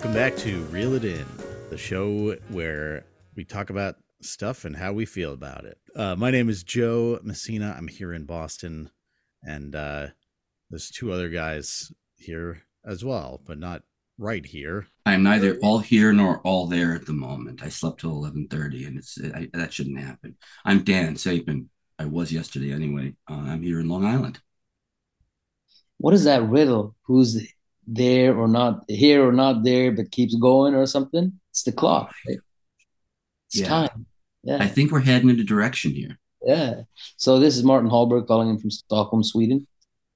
welcome back to Reel It In, the show where we talk about stuff and how we feel about it. Uh, my name is Joe Messina. I'm here in Boston, and uh, there's two other guys here as well, but not right here. I'm neither all here nor all there at the moment. I slept till 11:30, and it's I, that shouldn't happen. I'm Dan Sapin. I was yesterday anyway. Uh, I'm here in Long Island. What is that riddle? Who's there or not here or not there, but keeps going or something? It's the clock. Right? It's Yeah. time. Yeah. I think we're heading in a direction here. Yeah. So this is Martin Hallberg calling in from Stockholm, Sweden.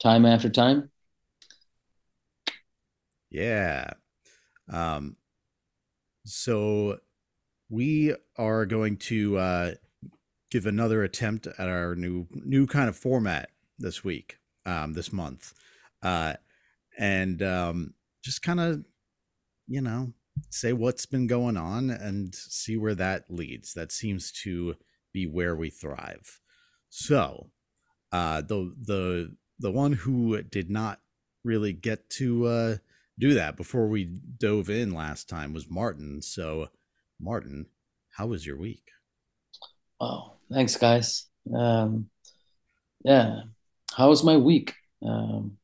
Time after time. Yeah. Um, so we are going to uh, give another attempt at our new new kind of format this week, um, this month, uh, and um, just kind of, you know, say what's been going on and see where that leads. That seems to be where we thrive. So, uh, the the the one who did not really get to uh, do that before we dove in last time was Martin. So, Martin, how was your week? Oh, thanks, guys. Um, yeah. How was my week? Um,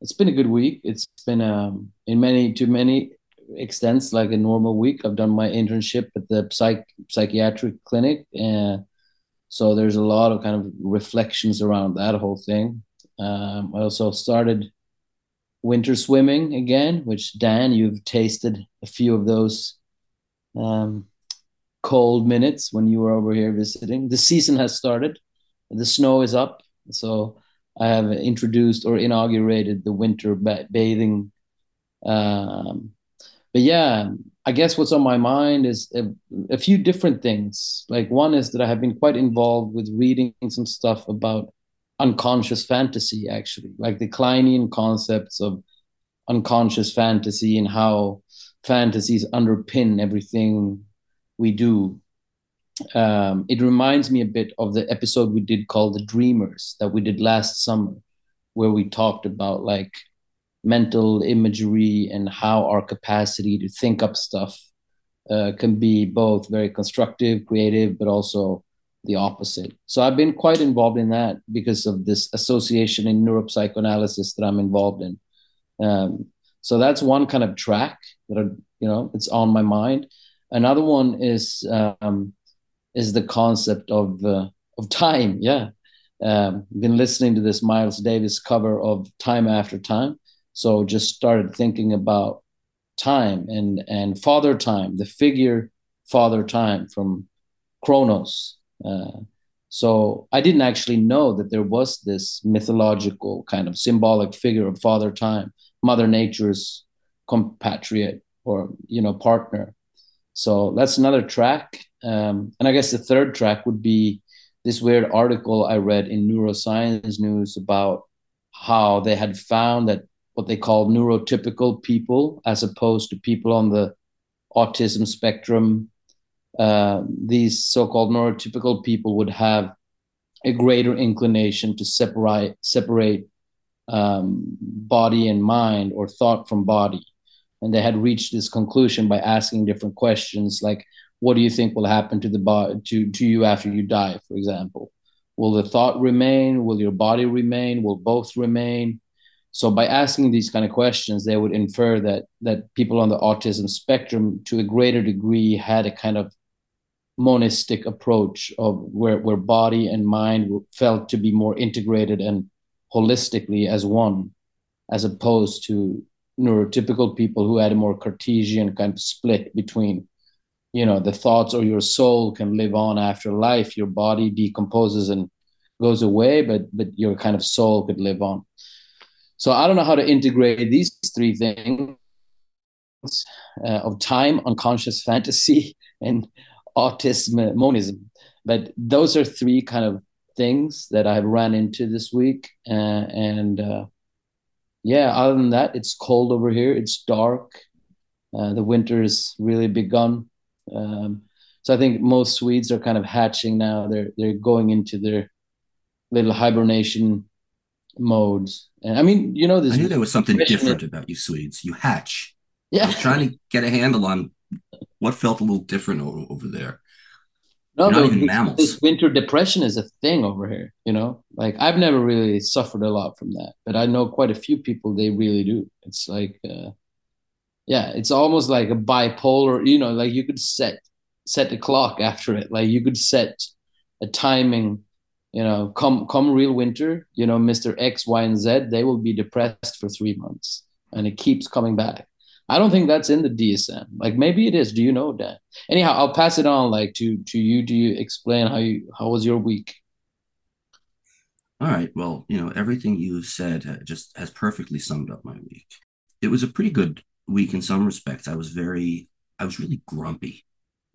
it's been a good week. It's been um, in many to many extents like a normal week. I've done my internship at the psych psychiatric clinic, and so there's a lot of kind of reflections around that whole thing. Um, I also started winter swimming again, which Dan, you've tasted a few of those um, cold minutes when you were over here visiting. The season has started. The snow is up, so I have introduced or inaugurated the winter ba- bathing. Um, but yeah, I guess what's on my mind is a, a few different things. Like one is that I have been quite involved with reading some stuff about unconscious fantasy, actually, like the Kleinian concepts of unconscious fantasy and how fantasies underpin everything we do. Um, it reminds me a bit of the episode we did called The Dreamers that we did last summer, where we talked about like mental imagery and how our capacity to think up stuff uh, can be both very constructive, creative, but also the opposite. So I've been quite involved in that because of this association in neuropsychoanalysis that I'm involved in. Um, so that's one kind of track that I, you know it's on my mind. Another one is um, is the concept of uh, of time. Yeah, um, been listening to this Miles Davis cover of Time After Time. So just started thinking about time and and Father Time, the figure Father Time from Kronos. Uh, so I didn't actually know that there was this mythological kind of symbolic figure of Father Time, Mother Nature's compatriot or you know partner. So that's another track. Um, and I guess the third track would be this weird article I read in Neuroscience News about how they had found that what they call neurotypical people, as opposed to people on the autism spectrum, uh, these so-called neurotypical people would have a greater inclination to separate separate um, body and mind or thought from body. And they had reached this conclusion by asking different questions like what do you think will happen to the body to, to you after you die for example? Will the thought remain? Will your body remain? Will both remain? So by asking these kind of questions they would infer that that people on the autism spectrum to a greater degree had a kind of monistic approach of where, where body and mind felt to be more integrated and holistically as one as opposed to neurotypical people who had a more cartesian kind of split between you know the thoughts or your soul can live on after life your body decomposes and goes away but but your kind of soul could live on so i don't know how to integrate these three things uh, of time unconscious fantasy and autism monism but those are three kind of things that i've run into this week uh, and uh, yeah, other than that, it's cold over here. It's dark. Uh, the winter has really begun. Um, so I think most Swedes are kind of hatching now. They're they're going into their little hibernation modes. And I mean, you know, this. I knew there was something different about you Swedes. You hatch. Yeah. I was trying to get a handle on what felt a little different over, over there. No, not but even this, mammals. this winter depression is a thing over here, you know? Like I've never really suffered a lot from that, but I know quite a few people they really do. It's like uh yeah, it's almost like a bipolar, you know, like you could set set the clock after it. Like you could set a timing, you know, come come real winter, you know, Mr. X, Y, and Z, they will be depressed for three months and it keeps coming back. I don't think that's in the DSM. Like maybe it is. Do you know that? Anyhow, I'll pass it on like to to you. Do you explain how you how was your week? All right. Well, you know, everything you said uh, just has perfectly summed up my week. It was a pretty good week in some respects. I was very, I was really grumpy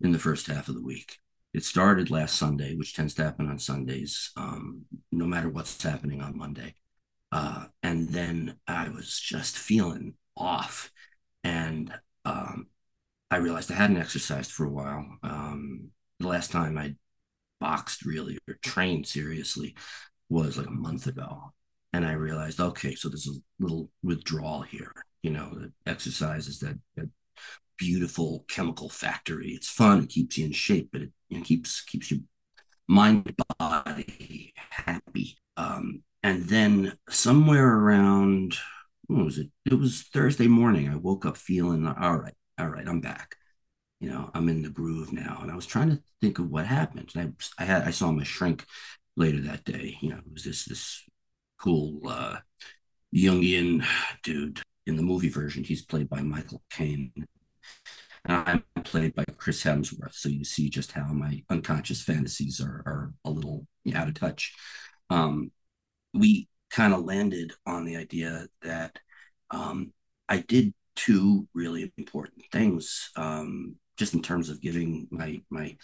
in the first half of the week. It started last Sunday, which tends to happen on Sundays, um, no matter what's happening on Monday. Uh, and then I was just feeling off and um, I realized I hadn't exercised for a while. Um, the last time I boxed really or trained seriously was like a month ago, and I realized, okay, so there's a little withdrawal here. You know, exercise is that, that beautiful chemical factory. It's fun, it keeps you in shape, but it you know, keeps keeps you mind body happy. Um, and then somewhere around what was it? It was Thursday morning. I woke up feeling all right, all right, I'm back. You know, I'm in the groove now. And I was trying to think of what happened. And I, I had, I saw my shrink later that day. You know, it was this this cool uh, Jungian dude in the movie version. He's played by Michael Caine. And I'm played by Chris Hemsworth. So you see just how my unconscious fantasies are, are a little out of touch. Um, we kind of landed on the idea that um, I did two really important things, um, just in terms of giving my my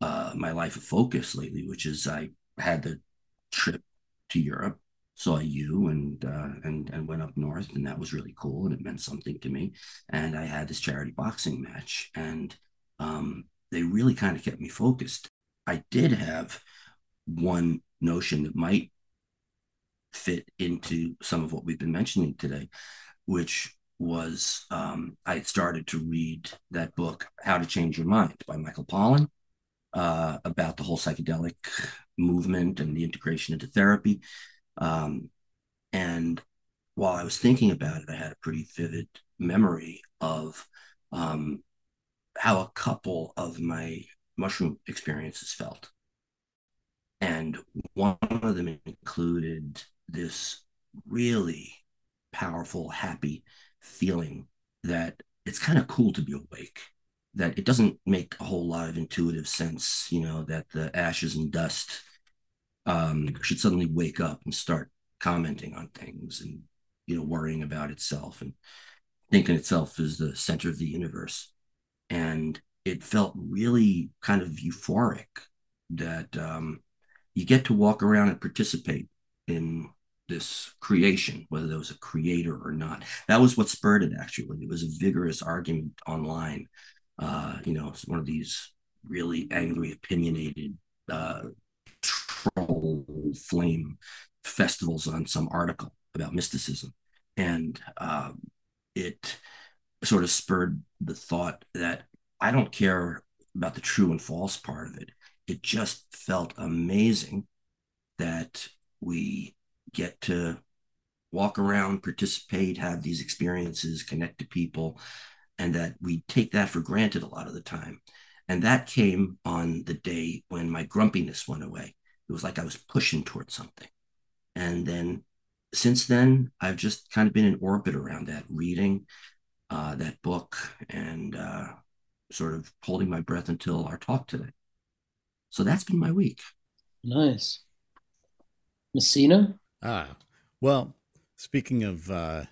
uh, my life a focus lately, which is I had the trip to Europe, saw you, and uh, and and went up north, and that was really cool, and it meant something to me. And I had this charity boxing match, and um, they really kind of kept me focused. I did have one notion that might fit into some of what we've been mentioning today, which was um, I had started to read that book, How to Change Your Mind by Michael Pollan, uh, about the whole psychedelic movement and the integration into therapy. Um, and while I was thinking about it, I had a pretty vivid memory of um, how a couple of my mushroom experiences felt. And one of them included this really powerful, happy feeling that it's kind of cool to be awake. That it doesn't make a whole lot of intuitive sense, you know, that the ashes and dust um, should suddenly wake up and start commenting on things and, you know, worrying about itself and thinking itself as the center of the universe. And it felt really kind of euphoric that um, you get to walk around and participate in this creation, whether there was a creator or not. That was what spurred it, actually. It was a vigorous argument online. Uh, you know, it's one of these really angry, opinionated uh, flame festivals on some article about mysticism. And um, it sort of spurred the thought that I don't care about the true and false part of it. It just felt amazing that we get to walk around, participate, have these experiences, connect to people, and that we take that for granted a lot of the time. And that came on the day when my grumpiness went away. It was like I was pushing towards something. And then since then, I've just kind of been in orbit around that, reading uh, that book and uh, sort of holding my breath until our talk today. So that's been my week. Nice. Messina? Ah, well, speaking of uh,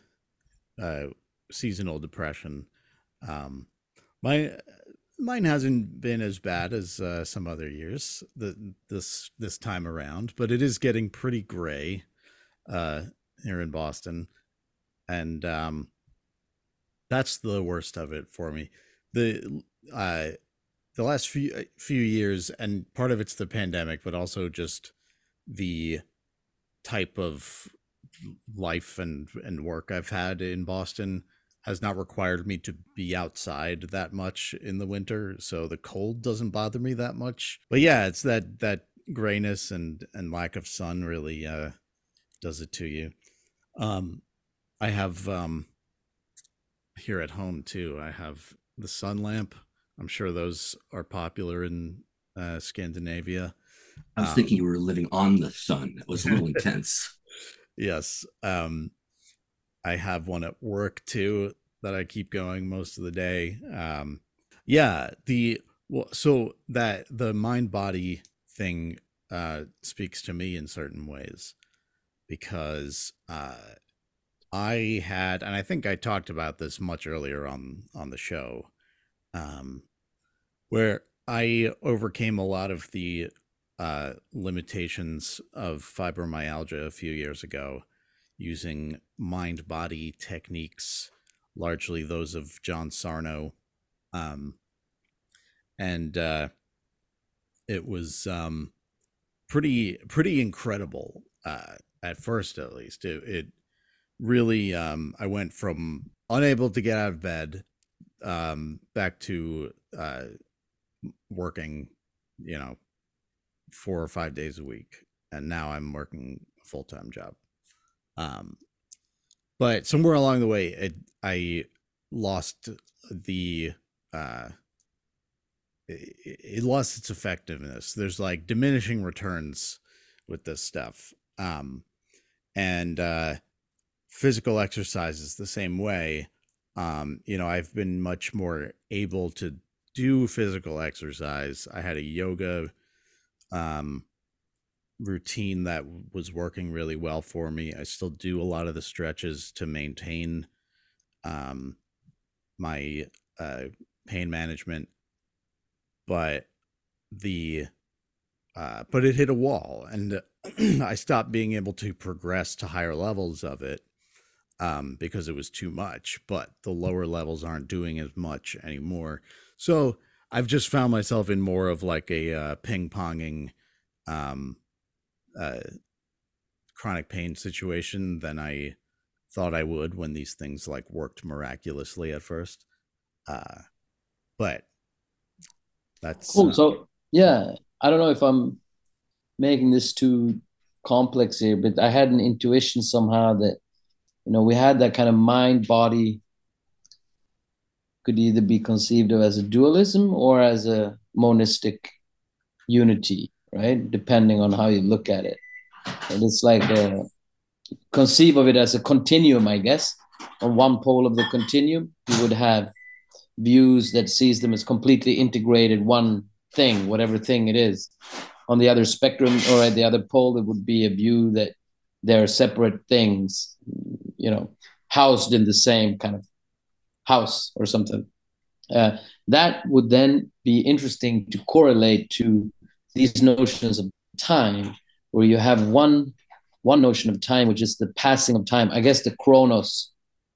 uh, seasonal depression, um, my mine hasn't been as bad as uh, some other years the, this this time around, but it is getting pretty gray uh, here in Boston, and um, that's the worst of it for me. The uh, the last few few years, and part of it's the pandemic, but also just the type of life and and work I've had in Boston has not required me to be outside that much in the winter, so the cold doesn't bother me that much. But yeah, it's that that grayness and and lack of sun really uh does it to you. Um I have um here at home too. I have the sun lamp. I'm sure those are popular in uh, Scandinavia. I was um, thinking you were living on the sun. It was a little intense. Yes. Um, I have one at work too that I keep going most of the day. Um, yeah, the well, so that the mind body thing uh, speaks to me in certain ways because uh, I had, and I think I talked about this much earlier on on the show, um, where I overcame a lot of the uh, limitations of fibromyalgia a few years ago using mind body techniques, largely those of John Sarno. Um, and uh, it was um, pretty pretty incredible uh, at first, at least. It, it really um, I went from unable to get out of bed um, back to uh, working, you know, four or five days a week, and now I'm working a full time job. Um, but somewhere along the way, it, I lost the uh, it, it lost its effectiveness. There's like diminishing returns with this stuff. Um, and uh, physical exercise is the same way. Um, you know, I've been much more able to do physical exercise. I had a yoga um, routine that was working really well for me. I still do a lot of the stretches to maintain um, my uh, pain management, but the uh, but it hit a wall, and I stopped being able to progress to higher levels of it um, because it was too much. But the lower levels aren't doing as much anymore. So I've just found myself in more of like a uh, ping ponging um, uh, chronic pain situation than I thought I would when these things like worked miraculously at first. Uh, but that's cool. Uh, so yeah, I don't know if I'm making this too complex here, but I had an intuition somehow that you know we had that kind of mind body could either be conceived of as a dualism or as a monistic unity right? Depending on how you look at it. And it's like a, conceive of it as a continuum i guess. On one pole of the continuum you would have views that sees them as completely integrated one thing whatever thing it is. On the other spectrum or at the other pole there would be a view that they're separate things you know housed in the same kind of house or something. Uh, that would then be interesting to correlate to these notions of time where you have one one notion of time which is the passing of time i guess the chronos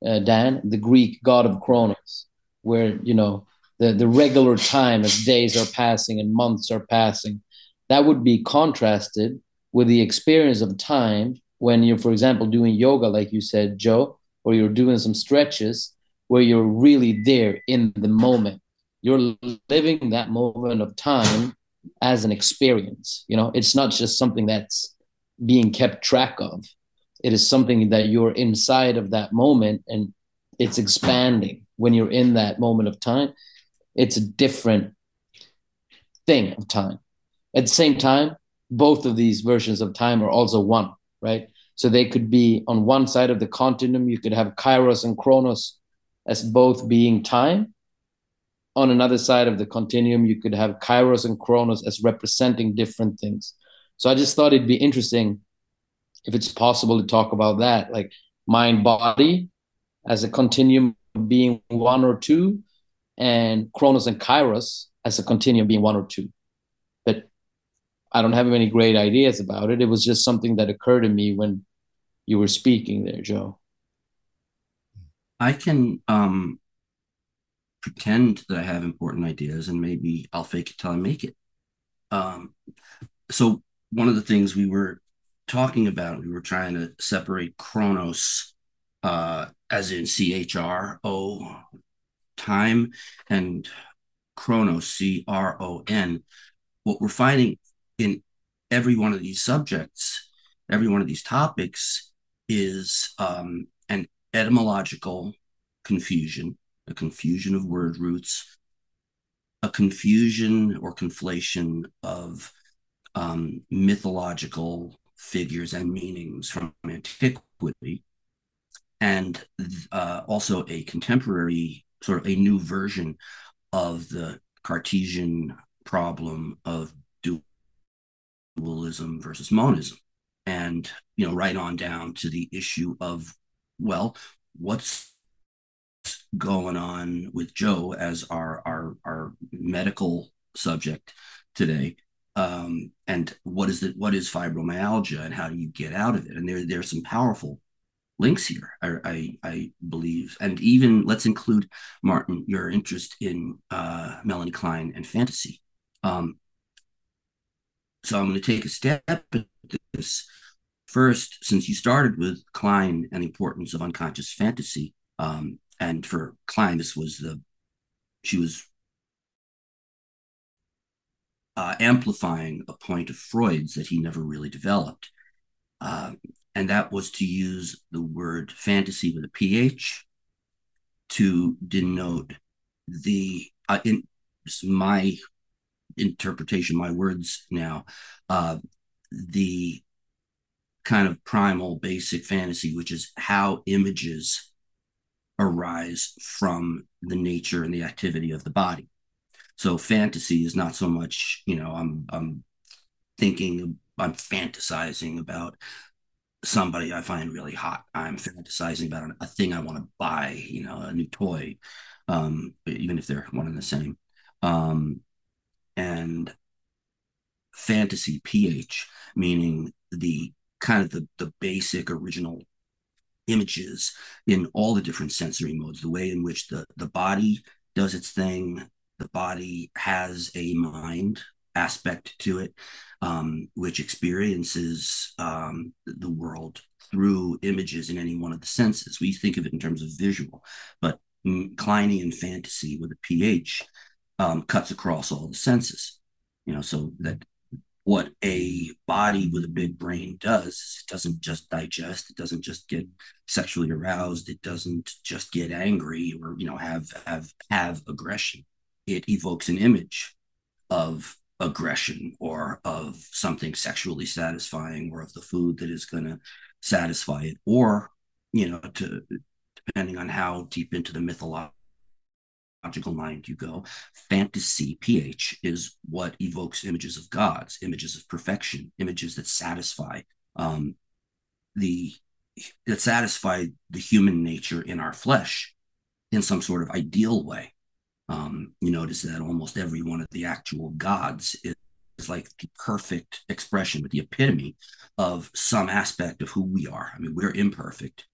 uh, dan the greek god of chronos where you know the, the regular time as days are passing and months are passing that would be contrasted with the experience of time when you're, for example, doing yoga, like you said, Joe, or you're doing some stretches where you're really there in the moment. You're living that moment of time as an experience. You know, it's not just something that's being kept track of. It is something that you're inside of that moment and it's expanding when you're in that moment of time. It's a different thing of time. At the same time, both of these versions of time are also one, right? So they could be on one side of the continuum, you could have Kairos and Chronos as both being time. On another side of the continuum, you could have Kairos and Chronos as representing different things. So I just thought it'd be interesting if it's possible to talk about that, like mind body as a continuum being one or two, and Chronos and Kairos as a continuum being one or two. But I don't have any great ideas about it. It was just something that occurred to me when you were speaking there, Joe. I can um, pretend that I have important ideas and maybe I'll fake it till I make it. Um, so, one of the things we were talking about, we were trying to separate Chronos uh, as in C H R O, time, and chronos, C R O N. What we're finding in every one of these subjects, every one of these topics, is um, an etymological confusion, a confusion of word roots, a confusion or conflation of um, mythological figures and meanings from antiquity, and uh, also a contemporary, sort of a new version of the Cartesian problem of dualism versus monism. And, you know, right on down to the issue of, well, what's going on with Joe as our our our medical subject today. Um, and what is it? What is fibromyalgia, and how do you get out of it? And there there's some powerful links here. I, I, I believe, and even let's include Martin your interest in uh, Melanie Klein and fantasy. Um, so I'm going to take a step at this first, since you started with Klein and the importance of unconscious fantasy. Um, and for Klein, this was the she was uh, amplifying a point of Freud's that he never really developed, uh, and that was to use the word fantasy with a ph to denote the uh, in my interpretation, my words now, uh, the kind of primal basic fantasy, which is how images arise from the nature and the activity of the body. So fantasy is not so much, you know, I'm I'm thinking I'm fantasizing about somebody I find really hot. I'm fantasizing about a thing I want to buy, you know, a new toy, um, even if they're one and the same. Um, and fantasy ph meaning the kind of the, the basic original images in all the different sensory modes, the way in which the, the body does its thing, the body has a mind aspect to it, um, which experiences um, the world through images in any one of the senses. We think of it in terms of visual, but Kleinian fantasy with a pH um, cuts across all the senses. You know, so that what a body with a big brain does. It doesn't just digest. It doesn't just get sexually aroused. It doesn't just get angry or you know have have have aggression. It evokes an image of aggression or of something sexually satisfying or of the food that is going to satisfy it or you know to depending on how deep into the mythological logical mind you go. Fantasy, pH, is what evokes images of gods, images of perfection, images that satisfy um, the that satisfy the human nature in our flesh in some sort of ideal way. Um, you notice that almost every one of the actual gods is, is like the perfect expression, but the epitome of some aspect of who we are. I mean, we're imperfect,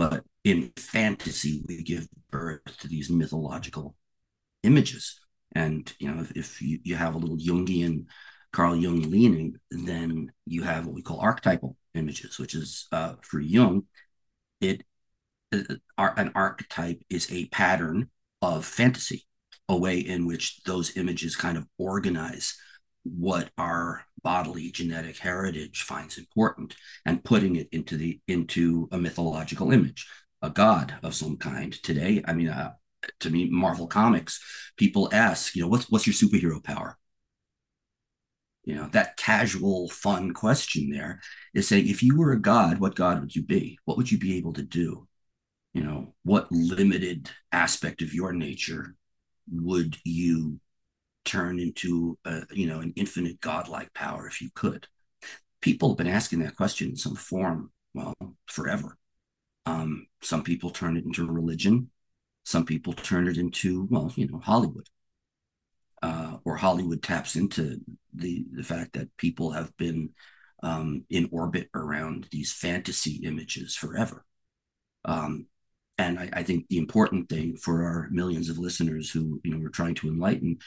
but in fantasy we give birth to these mythological images. And you know if, if you, you have a little jungian carl jung leaning then you have what we call archetypal images which is uh, for jung it uh, an archetype is a pattern of fantasy a way in which those images kind of organize what our bodily genetic heritage finds important and putting it into the into a mythological image a god of some kind. Today i mean uh, to me marvel comics people ask you know what's what's your superhero power? You know that casual fun question there is saying if you were a god what god would you be? What would you be able to do? You know what limited aspect of your nature would you turn into a, you know an infinite godlike power if you could. People have been asking that question in some form well forever. Um, some people turn it into religion. Some people turn it into well you know hollywood. Uh, or hollywood taps into the the fact that people have been um, in orbit around these fantasy images forever. Um, and I, I, think the important thing for our millions of listeners who you know we're trying to enlighten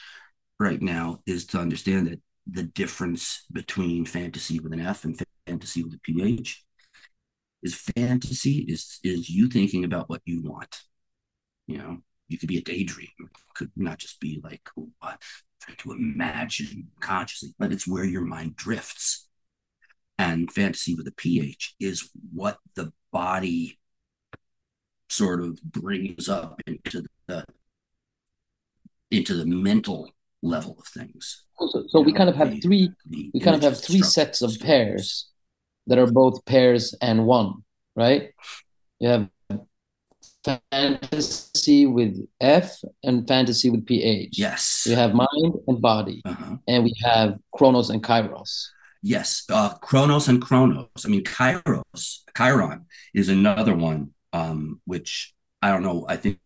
right now is to understand that the difference between fantasy with an F and fantasy with a PH is fantasy is is you thinking about what you want. You know, you could be a daydream, could not just be like oh, trying to imagine consciously, but it's where your mind drifts. And fantasy with a ph is what the body sort of brings up into the into the mental level of things. So, so we know, kind of have the, three the we kind of have three sets of pairs that are both pairs and one, right? You have fantasy with F and fantasy with PH. Yes. You have mind and body, uh-huh. and we have Chronos and Kairos. Yes, uh, Chronos and Chronos. I mean, Kairos, Chiron is another one, um, which I don't know. I think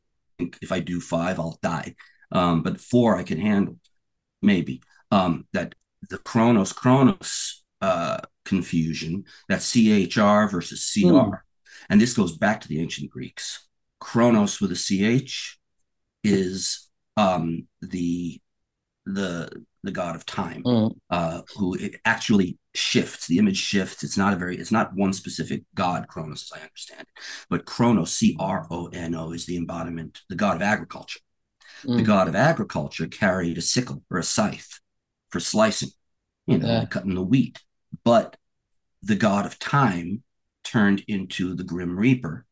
if I do five, I'll die. Um, but four I can handle, maybe. Um, that the Chronos Chronos uh, confusion, that CHR versus CR. Mm. And this goes back to the ancient Greeks. Chronos with a CH is um, the the the god of time, mm. uh, who actually shifts. The image shifts. It's not a very. It's not one specific god, Chronos, as I understand it, but Chronos, C R O N O, is the embodiment, the god of agriculture. Mm. The god of agriculture carried a sickle or a scythe for slicing, you know, yeah. cutting the wheat. But the god of time turned into the grim reaper,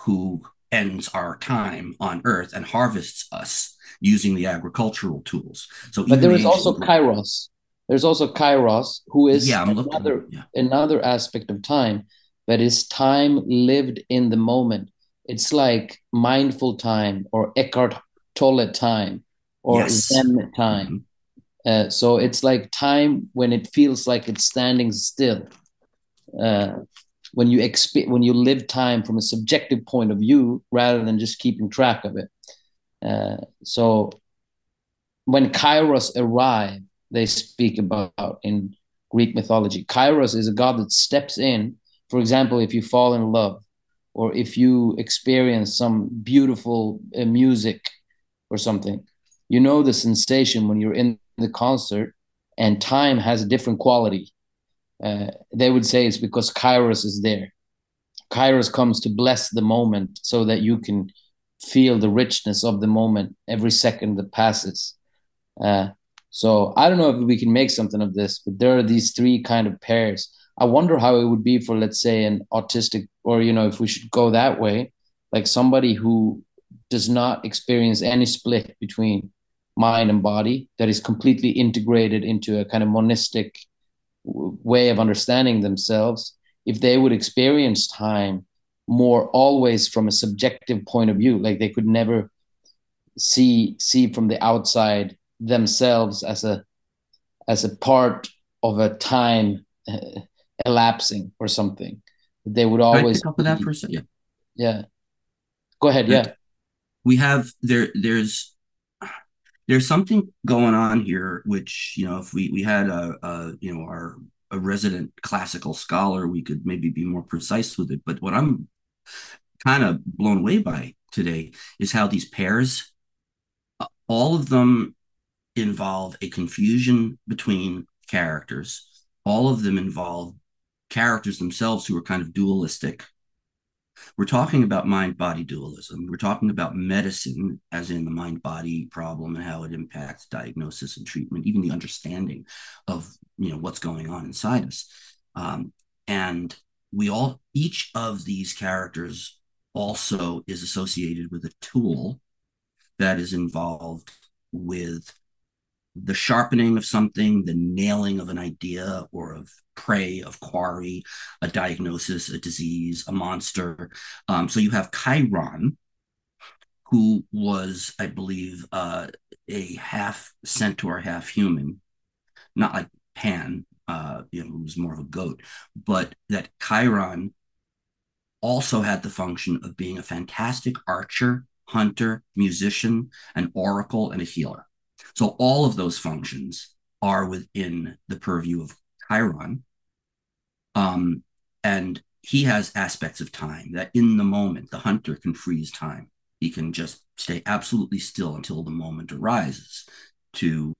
who ends our time on earth and harvests us using the agricultural tools. So, but there is also Kairos. There's also Kairos, who is yeah, another yeah. another aspect of time that is time lived in the moment. It's like mindful time or Eckhart Tolle time or yes. Zen time. Mm-hmm. Uh, so it's like time when it feels like it's standing still. Uh, when you exp- when you live time from a subjective point of view rather than just keeping track of it. Uh, so when Kairos arrive, they speak about in Greek mythology. Kairos is a god that steps in. For example, if you fall in love, or if you experience some beautiful uh, music or something, you know the sensation when you're in the concert, and time has a different quality uh, they would say it's because Kairos is there. Kairos comes to bless the moment so that you can feel the richness of the moment every second that passes. Uh, so I don't know if we can make something of this, but there are these three kind of pairs. I wonder how it would be for, let's say, an autistic, or you know, if we should go that way, like somebody who does not experience any split between mind and body, that is completely integrated into a kind of monistic way of understanding themselves if they would experience time more always from a subjective point of view like they could never see see from the outside themselves as a as a part of a time uh, elapsing or something they would always pick up with that for a second. Yeah. yeah go ahead yeah we have there there's there's something going on here which you know if we we had a, a you know our a resident classical scholar we could maybe be more precise with it. But what i'm kind of blown away by today is how these pairs all of them involve a confusion between characters. All of them involve characters themselves who are kind of dualistic we're talking about mind body dualism. We're talking about medicine, as in the mind body problem and how it impacts diagnosis and treatment, even the understanding of you know what's going on inside us. Um, and we all, each of these characters also is associated with a tool that is involved with the sharpening of something, the nailing of an idea or of prey, of quarry, a diagnosis, a disease, a monster. Um, so you have Chiron, who was, I believe, uh, a half centaur, half human, not like Pan, uh, you know, who was more of a goat, but that Chiron also had the function of being a fantastic archer, hunter, musician, an oracle, and a healer. So all of those functions are within the purview of Chiron. Um, and he has aspects of time that in the moment, the hunter can freeze time. He can just stay absolutely still until the moment arises to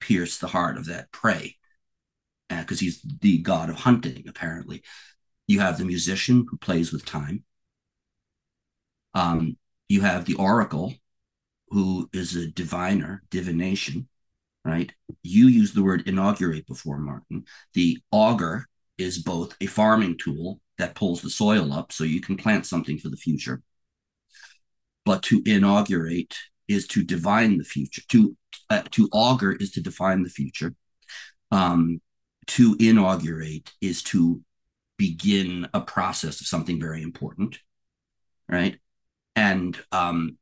pierce the heart of that prey because uh, he's the god of hunting, apparently. You have the musician who plays with time. Um, you have the oracle, who is a diviner, divination, right? You use the word inaugurate before, Martin. The auger is both a farming tool that pulls the soil up so you can plant something for the future. But to inaugurate is to divine the future. To uh, to augur is to define the future. Um, to inaugurate is to begin a process of something very important, right? And um,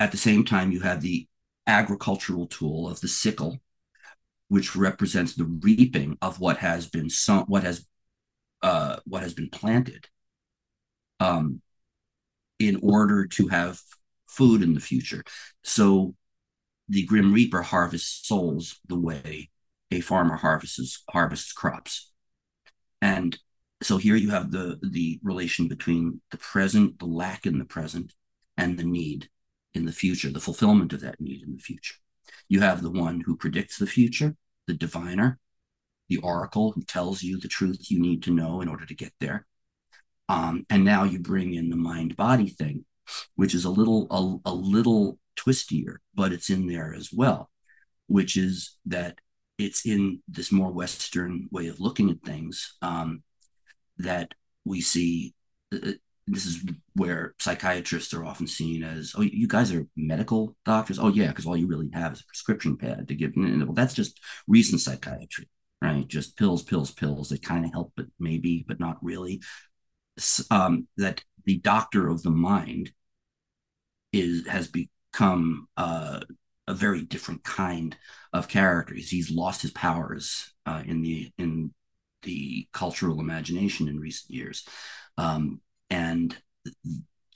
at the same time, you have the agricultural tool of the sickle, which represents the reaping of what has been sown, what has uh, what has been planted, um, in order to have food in the future. So, the Grim Reaper harvests souls the way a farmer harvests harvests crops, and so here you have the the relation between the present, the lack in the present, and the need in the future, the fulfillment of that need in the future. You have the one who predicts the future, the diviner, the oracle who tells you the truth you need to know in order to get there. Um, and now you bring in the mind body thing, which is a little a, a little twistier, but it's in there as well, which is that it's in this more Western way of looking at things um, that we see uh, this is where psychiatrists are often seen as, oh, you guys are medical doctors. Oh, yeah, because all you really have is a prescription pad to give. Well, that's just recent psychiatry, right? Just pills, pills, pills. They kind of help, but maybe, but not really. Um, that the doctor of the mind is has become uh, a very different kind of character. He's lost his powers uh, in the in the cultural imagination in recent years. Um, and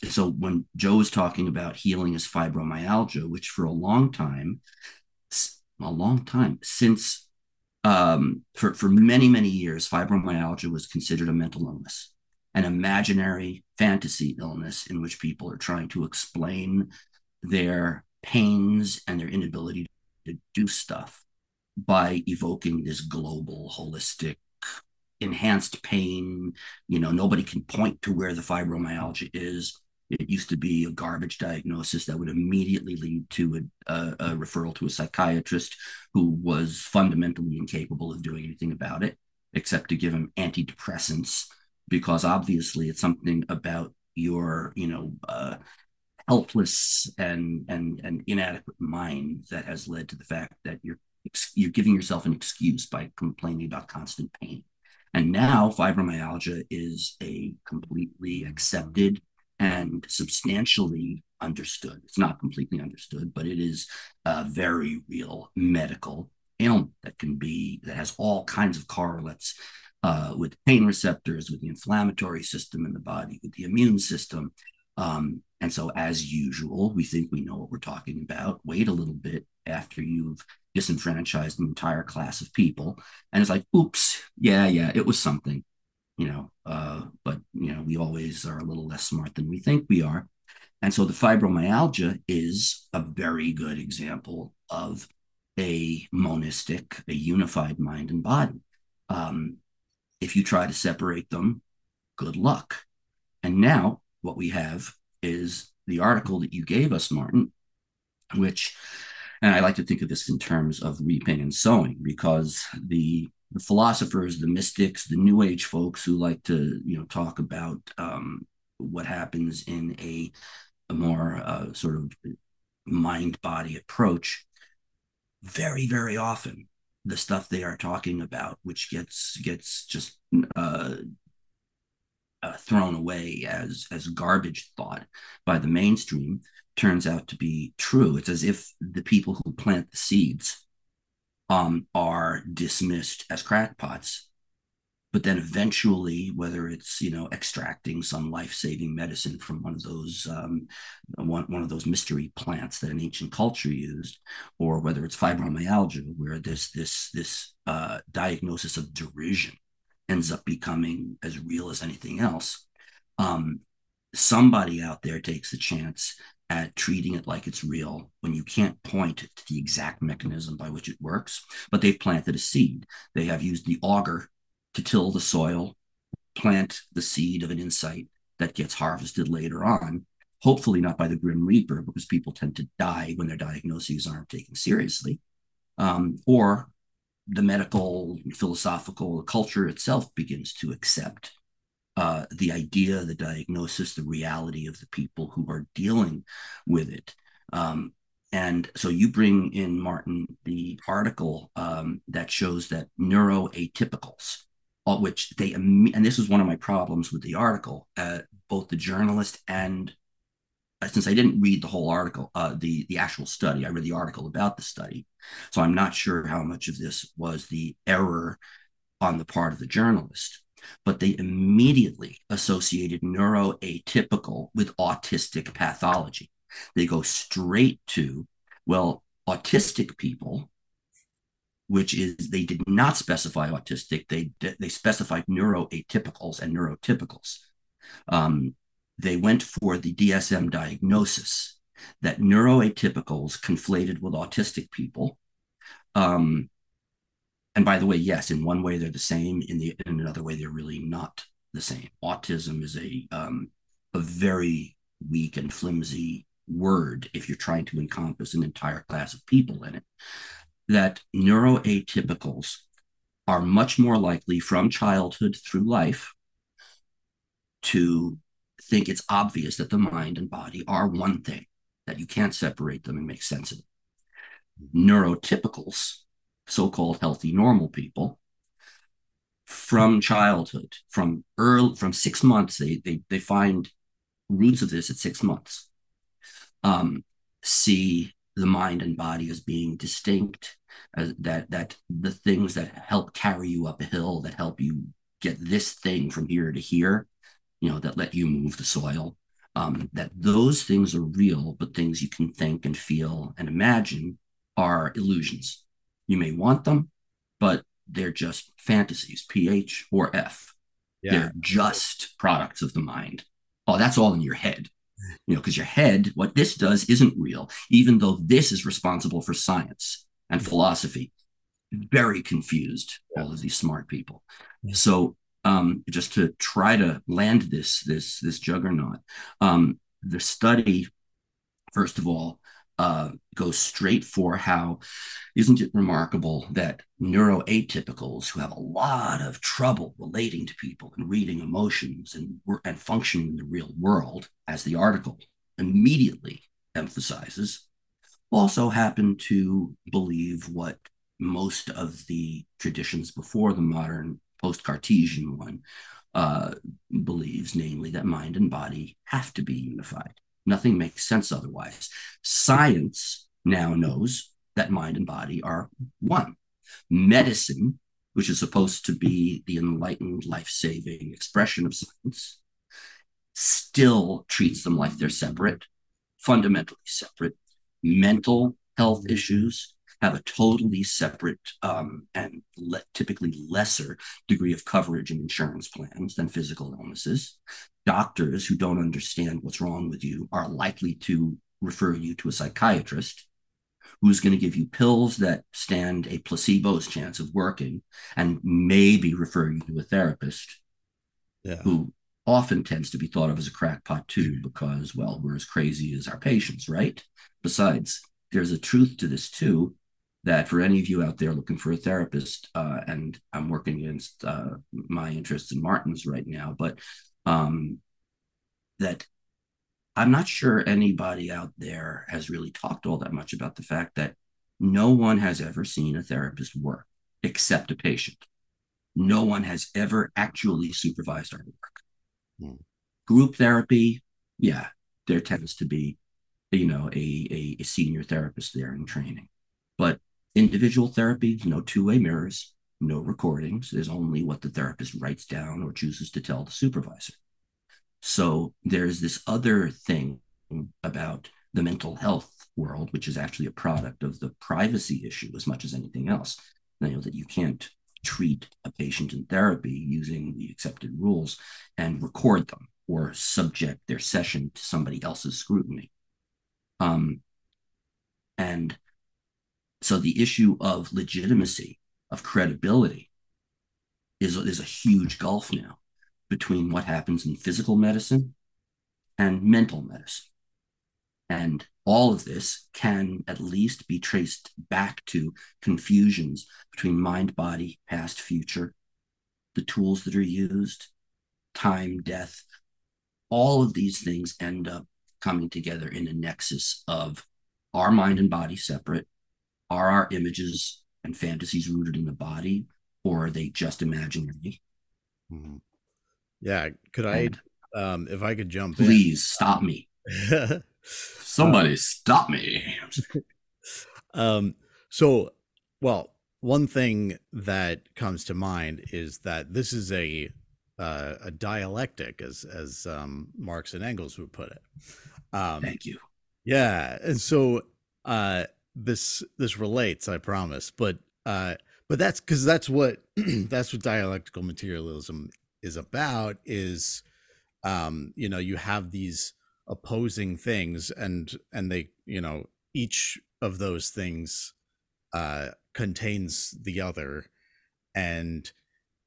so when Joe was talking about healing his fibromyalgia, which for a long time, a long time since um, for for many many years, fibromyalgia was considered a mental illness, an imaginary fantasy illness in which people are trying to explain their pains and their inability to do stuff by evoking this global holistic enhanced pain. You know, nobody can point to where the fibromyalgia is. It used to be a garbage diagnosis that would immediately lead to a, a, a, referral to a psychiatrist who was fundamentally incapable of doing anything about it, except to give him antidepressants, because obviously it's something about your, you know, uh, helpless and and and inadequate mind that has led to the fact that you're you're giving yourself an excuse by complaining about constant pain. And now fibromyalgia is a completely accepted and substantially understood. It's not completely understood, but it is a very real medical ailment that can be, that has all kinds of correlates uh, with pain receptors, with the inflammatory system in the body, with the immune system. Um, and so, as usual, we think we know what we're talking about. Wait a little bit after you've disenfranchised an entire class of people. And it's like, oops, yeah, yeah, it was something, you know. Uh, but you know, we always are a little less smart than we think we are. And so the fibromyalgia is a very good example of a monistic, a unified mind and body. Um, if you try to separate them, good luck. And now what we have is the article that you gave us, Martin, which and I like to think of this in terms of reaping and sowing because the the philosophers, the mystics, the New Age folks who like to you know talk about um, what happens in a, a more uh, sort of mind body approach, very very often the stuff they are talking about, which gets gets just uh, uh, thrown away as as garbage thought by the mainstream, turns out to be true. It's as if the people who plant the seeds um, are dismissed as crackpots. But then eventually, whether it's you know extracting some life-saving medicine from one of those um, one, one of those mystery plants that an ancient culture used, or whether it's fibromyalgia, where this this this uh, diagnosis of derision ends up becoming as real as anything else, um, somebody out there takes a chance at treating it like it's real when you can't point to the exact mechanism by which it works. But they've planted a seed. They have used the auger to till the soil plant the seed of an insight that gets harvested later on. Hopefully, not by the Grim Reaper, because people tend to die when their diagnoses aren't taken seriously. Um, or the medical, philosophical culture itself begins to accept uh, the idea, the diagnosis, the reality of the people who are dealing with it. Um, and so you bring in, Martin, the article um, that shows that neuroatypicals, which they, and this was one of my problems with the article, uh, both the journalist and uh, since I didn't read the whole article, uh, the the actual study, I read the article about the study, so I'm not sure how much of this was the error on the part of the journalist. But they immediately associated neuroatypical with autistic pathology. They go straight to, well, autistic people, which is they did not specify autistic. They they specified neuroatypicals and neurotypicals. Um, they went for the DSM diagnosis that neuroatypicals conflated with autistic people. Um, and by the way, yes, in one way they're the same. In the in another way, they're really not the same. Autism is a um, a very weak and flimsy word if you're trying to encompass an entire class of people in it. That neuroatypicals are much more likely from childhood through life to think it's obvious that the mind and body are one thing, that you can't separate them and make sense of it. Neurotypicals, so called healthy, normal people, from childhood, from early, from six months, they, they, they find roots of this at six months, um, see the mind and body as being distinct, that, that the things that help carry you up a hill, that help you get this thing from here to here, you know, that let you move the soil. Um, that those things are real, but things you can think and feel and imagine are illusions. You may want them, but they're just fantasies, PH or F. Yeah. They're just products of the mind. Oh, that's all in your head. You know, because your head, what this does isn't real, even though this is responsible for science and philosophy. Very confused, yeah. all of these smart people. Yeah. So um, just to try to land this this this juggernaut. Um, the study, first of all, uh, goes straight for how isn't it remarkable that neuroatypicals who have a lot of trouble relating to people and reading emotions and and functioning in the real world, as the article immediately emphasizes, also happen to believe what most of the traditions before the modern post Cartesian one, uh, believes, namely, that mind and body have to be unified. Nothing makes sense otherwise. Science now knows that mind and body are one. Medicine, which is supposed to be the enlightened, life saving expression of science, still treats them like they're separate, fundamentally separate. Mental health issues have a totally separate um, and le- typically lesser degree of coverage in insurance plans than physical illnesses. Doctors who don't understand what's wrong with you are likely to refer you to a psychiatrist who's going to give you pills that stand a placebo's chance of working and maybe refer you to a therapist yeah. who often tends to be thought of as a crackpot too because well we're as crazy as our patients right besides there's a truth to this too that for any of you out there looking for a therapist, uh, and I'm working against uh, my interests in Martin's right now, but um, that I'm not sure anybody out there has really talked all that much about the fact that no one has ever seen a therapist work except a patient. No one has ever actually supervised our work. Mm. Group therapy, yeah, there tends to be, you know, a, a, a senior therapist there in training. But individual therapy, no two way mirrors, no recordings. There's only what the therapist writes down or chooses to tell the supervisor. So there's this other thing about the mental health world, which is actually a product of the privacy issue as much as anything else. You know, that you can't treat a patient in therapy using the accepted rules and record them or subject their session to somebody else's scrutiny. Um, and so the issue of legitimacy, of credibility, is, is a huge gulf now. between what happens in physical medicine and mental medicine. And all of this can at least be traced back to confusions between mind, body, past, future, the tools that are used, time, death. All of these things end up coming together in a nexus of our mind and body separate? Are our images and fantasies rooted in the body, or are they just imaginary? Mm-hmm. Yeah. Could I, um, if I could jump please in. stop me. Somebody uh, stop me. um, so, well, one thing that comes to mind is that this is a uh, a dialectic, as as um, Marx and Engels would put it. Um, Thank you. Yeah, and so uh, this this relates, I promise, but uh, but that's because that's what that's what dialectical materialism is about. Is um, you know you have these opposing things, and and they you know each of those things uh, contains the other, and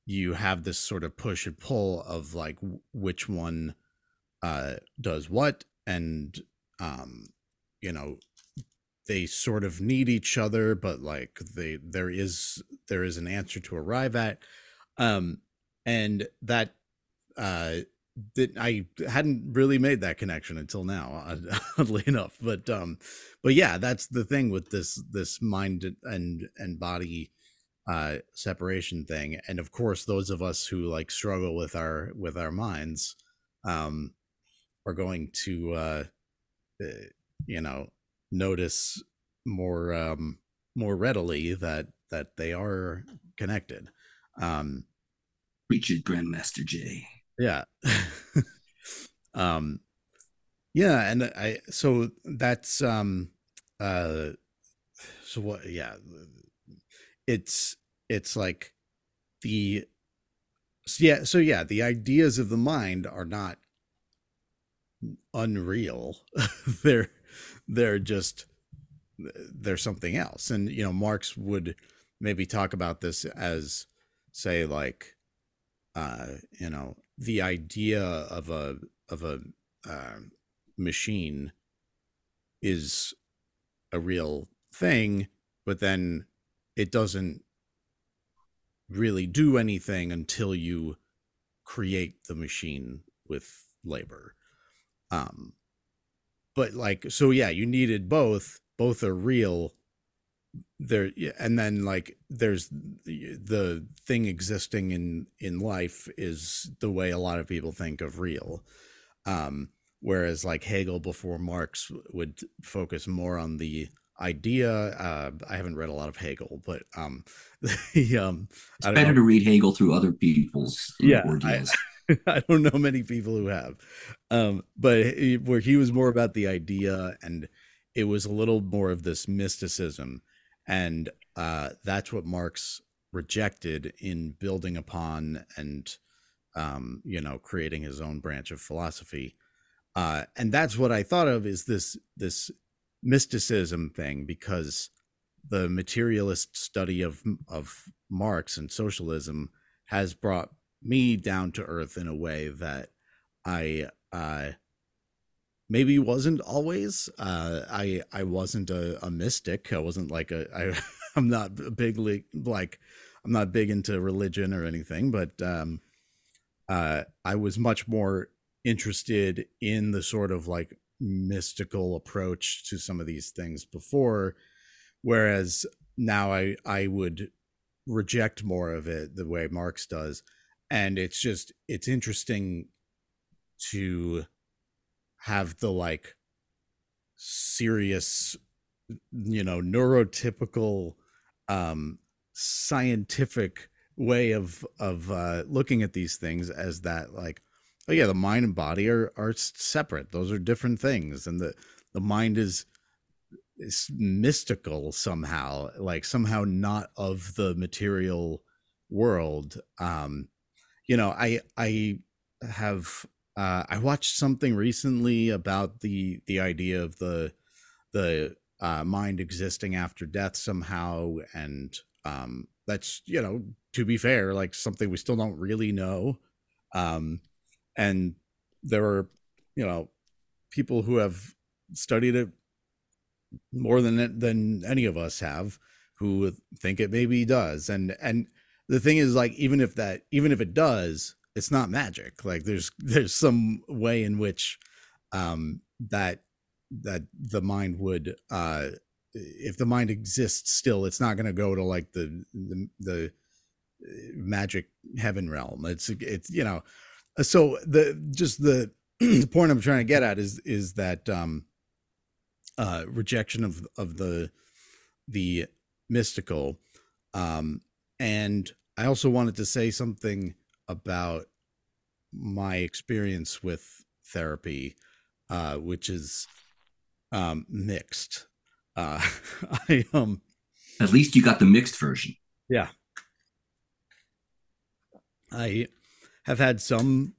you have this sort of push and pull of like which one uh, does what and um you know they sort of need each other but like they there is there is an answer to arrive at um and that uh that I hadn't really made that connection until now, oddly enough. But um, but yeah, that's the thing with this this mind and and body uh separation thing. And of course, those of us who like struggle with our with our minds, um, are going to uh, uh, you know notice more um, more readily that that they are connected. Um, Richard Grandmaster J. Yeah. um, yeah, and I so that's um uh so what yeah it's it's like the yeah so yeah the ideas of the mind are not unreal. they're they're just they're something else. And you know, Marx would maybe talk about this as say like uh you know the idea of a of a uh, machine is a real thing but then it doesn't really do anything until you create the machine with labor um, but like, so yeah, you needed both. Both are real. There, and then like, there's the thing existing in in life is the way a lot of people think of real. Um, whereas like Hegel before Marx would focus more on the idea. Uh, I haven't read a lot of Hegel, but um, the, um, it's better know. to read Hegel through other people's yeah, ordeals. I don't know many people who have. Um, but he, where he was more about the idea and it was a little more of this mysticism. And uh, that's what Marx rejected in building upon and, um, you know, creating his own branch of philosophy. Uh, and that's what I thought of is this, this mysticism thing, because the materialist study of, of Marx and socialism has brought me down to earth in a way that I uh maybe wasn't always uh I I wasn't a, a mystic. I wasn't like a I I'm not bigly like I'm not big into religion or anything but um uh I was much more interested in the sort of like mystical approach to some of these things before whereas now I I would reject more of it the way Marx does and it's just it's interesting to have the like serious you know neurotypical um scientific way of of uh looking at these things as that like oh yeah the mind and body are are separate. Those are different things and the the mind is is mystical somehow like somehow not of the material world um you know, I I have uh, I watched something recently about the the idea of the the uh, mind existing after death somehow, and um, that's you know to be fair, like something we still don't really know. Um, and there are, you know, people who have studied it more than than any of us have who think it maybe does and and the thing is like even if that even if it does it's not magic. Like there's there's some way in which um that that the mind would uh if the mind exists still it's not going to go to like the, the the uh, magic heaven realm. It's it's you know so the just the the point i'm trying to get at is is that um uh rejection of of the the mystical um and i also wanted to say something about my experience with therapy uh which is um mixed. Uh i um at least you got the mixed version. Yeah. I have had some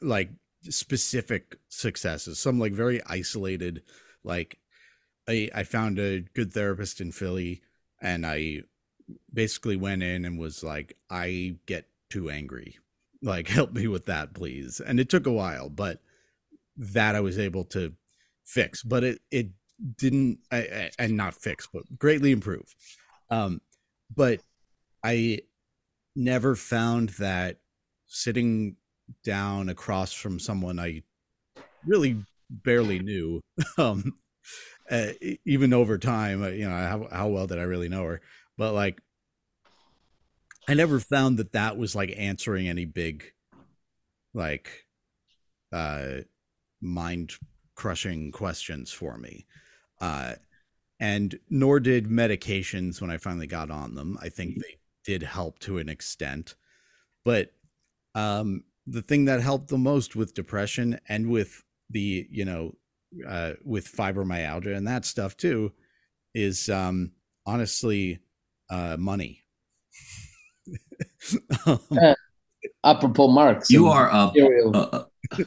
like specific successes some like very isolated like i i found a good therapist in philly and i basically went in and was like i get too angry like help me with that please and it took a while but that i was able to fix but it it didn't I, I, and not fix but greatly improve um but i never found that sitting down across from someone I really barely knew. Um, uh, even over time, uh, you know, how, how well did I really know her? But like, I never found that that was like answering any big, like, uh, mind crushing questions for me. Uh, and nor did medications when I finally got on them. I think they did help to an extent, but um, the thing that helped the most with depression and with the you know uh, with fibromyalgia and that stuff too is um, honestly uh, money. um, uh, apropos Marx, you are a, a, a,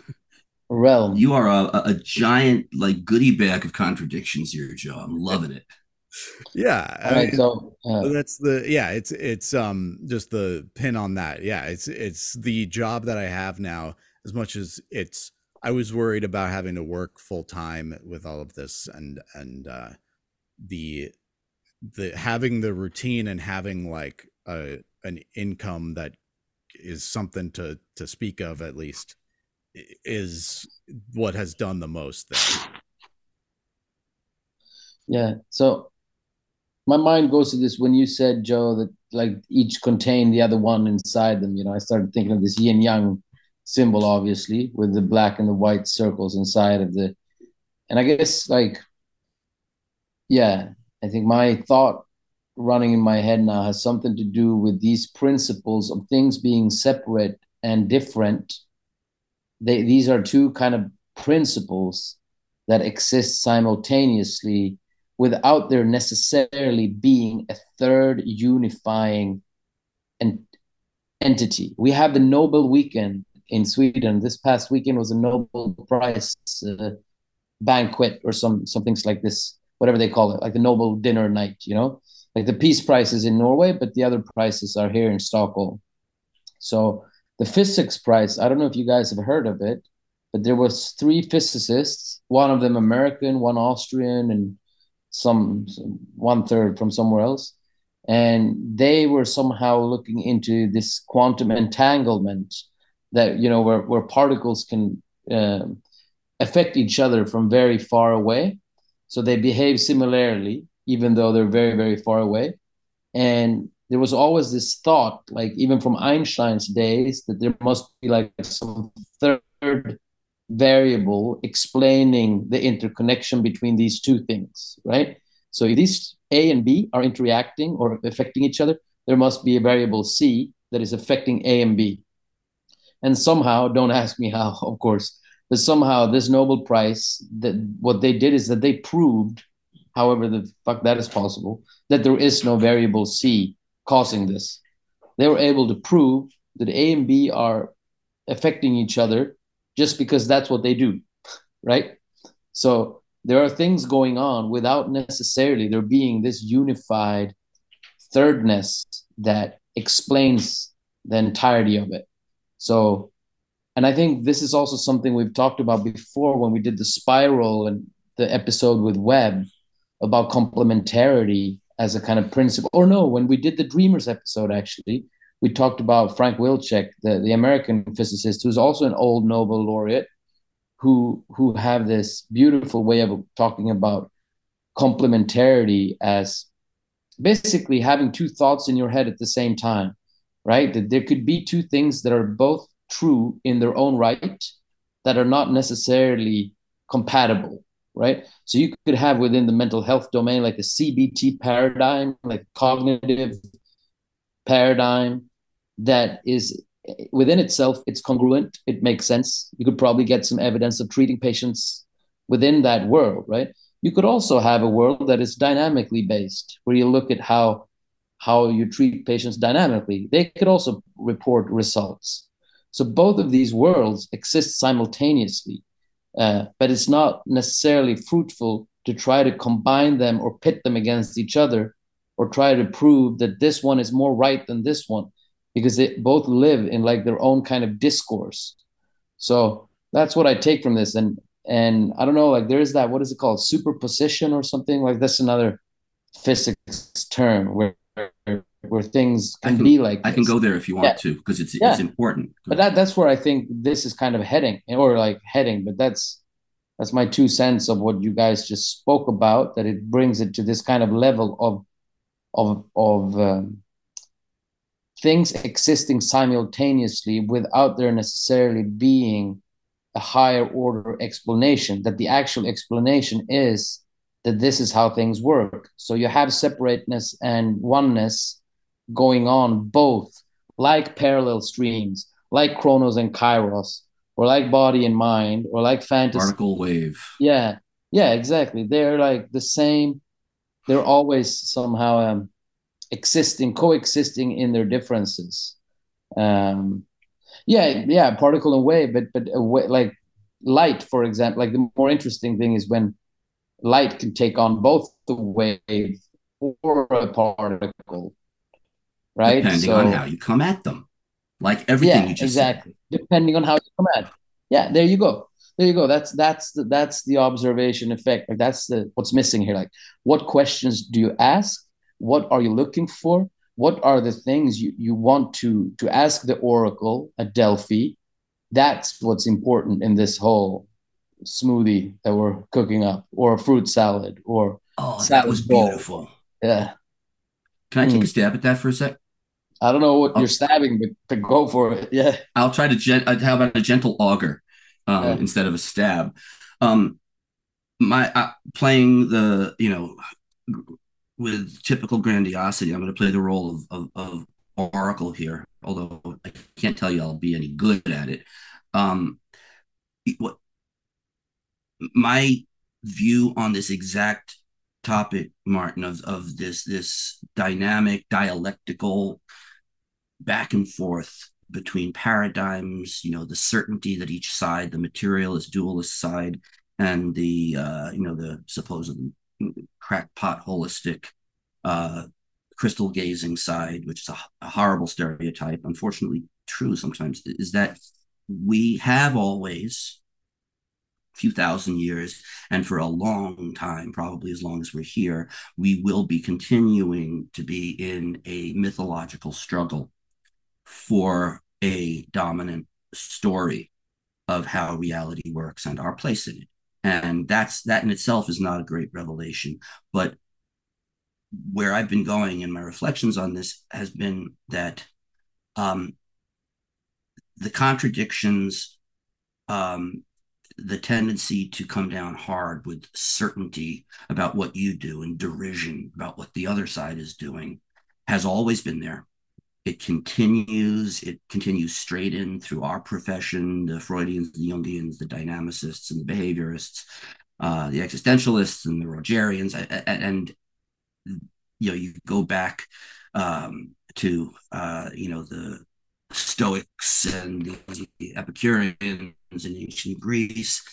realm. You are a, a giant like goodie bag of contradictions here, Joe. I'm loving it yeah All right, so uh, that's the yeah it's it's um just the pin on that yeah it's it's the job that i have now as much as it's i was worried about having to work full time with all of this and and uh the the having the routine and having like a an income that is something to to speak of at least is what has done the most there yeah so my mind goes to this when you said Joe that like each contain the other one inside them. You know, I started thinking of this yin yang symbol, obviously, with the black and the white circles inside of the. And I guess like, yeah, I think my thought running in my head now has something to do with these principles of things being separate and different. They these are two kind of principles that exist simultaneously without there necessarily being a third unifying en- entity. We have the Nobel weekend in Sweden. This past weekend was a Nobel Prize uh, banquet or some some things like this, whatever they call it, like the Nobel dinner night. You know, like the Peace Prize is in Norway, but the other prizes are here in Stockholm. So the physics prize, I don't know if you guys have heard of it, but there was three physicists, one of them American, one Austrian, and some one third from somewhere else and they were somehow looking into this quantum entanglement that you know where, where particles can um, affect each other from very far away so they behave similarly even though they're very very far away and there was always this thought like even from einstein's days that there must be like some third variable explaining the interconnection between these two things, right? So if these A and B are interacting or affecting each other, there must be a variable C that is affecting A and B. And somehow, don't ask me how, of course, but somehow this Nobel Prize, that what they did is that they proved, however the fuck that is possible, that there is no variable C causing this. They were able to prove that A and B are affecting each other just because that's what they do, right? So there are things going on without necessarily there being this unified thirdness that explains the entirety of it. So, and I think this is also something we've talked about before when we did the spiral and the episode with Webb about complementarity as a kind of principle. Or no, when we did the Dreamers episode, actually, we talked about Frank Wilczek, the, the American physicist, who's also an old Nobel laureate, who who have this beautiful way of talking about complementarity as basically having two thoughts in your head at the same time, right? That there could be two things that are both true in their own right that are not necessarily compatible, right? So you could have within the mental health domain like a CBT paradigm, like cognitive paradigm that is within itself it's congruent. It makes sense. You could probably get some evidence of treating patients within that world right? You could also have a world that is dynamically based where you look at how how you treat patients dynamically. They could also report results so both of these worlds exist simultaneously uh, but it's not necessarily fruitful to try to combine them or pit them against each other or try to prove that this one is more right than this one because they both live in like their own kind of discourse. So that's what i take from this. And and i don't know like there is that what is it called? Superposition or something? Like that's another physics term where where things can, can be like this. i can go there if you want yeah. to because it's yeah. it's important but that that's where i think this is kind of heading or like heading but that's that's my two cents of what you guys just spoke about that it brings it to this kind of level of of of um, things existing simultaneously without there necessarily being a higher order explanation that the actual explanation is that this is how things work. So you have separateness and oneness going on both like parallel streams like chronos and kairos or like body and mind or like fantasy. Particle wave. Yeah yeah exactly. They're like the same. They're always somehow um, existing, coexisting in their differences. Um, yeah, yeah, particle and wave, but but way, like light, for example, like the more interesting thing is when light can take on both the wave or a particle, right? Depending so, on how you come at them, like everything yeah, you just exactly. Said. Depending on how you come at, yeah, there you go. There you go. That's that's the, that's the observation effect. Like that's the what's missing here. Like, what questions do you ask? what are you looking for what are the things you, you want to to ask the oracle at delphi that's what's important in this whole smoothie that we're cooking up or a fruit salad or oh that was bowl. beautiful yeah can i take mm. a stab at that for a sec i don't know what you're stabbing but, but go for it yeah i'll try to gen- uh, how about a gentle auger um, yeah. instead of a stab um my uh, playing the you know with typical grandiosity, I'm going to play the role of, of, of, Oracle here, although I can't tell you I'll be any good at it. Um, what my view on this exact topic, Martin, of, of this this dynamic dialectical back and forth between paradigms, you know, the certainty that each side, the materialist dualist side, and the uh, you know the supposed crackpot holistic uh, crystal gazing side, which is a, a, horrible stereotype, unfortunately true sometimes, is that we have always, few thousand years, and for a long time, probably as long as we're here, we will be continuing to be in a mythological struggle for a dominant story of how reality works and our place in it. And that's that in itself is not a great revelation but where i've been going in my reflections on this has been that um, the contradictions um, the tendency to come down hard with certainty about what you do and derision about what the other side is doing has always been there. It continues it continues straight in through our profession the freudians the jungians the dynamicists and the behaviorists uh, the existentialists and the rogerians and you know you go back um, to uh, you know the stoics and the epicureans in ancient greece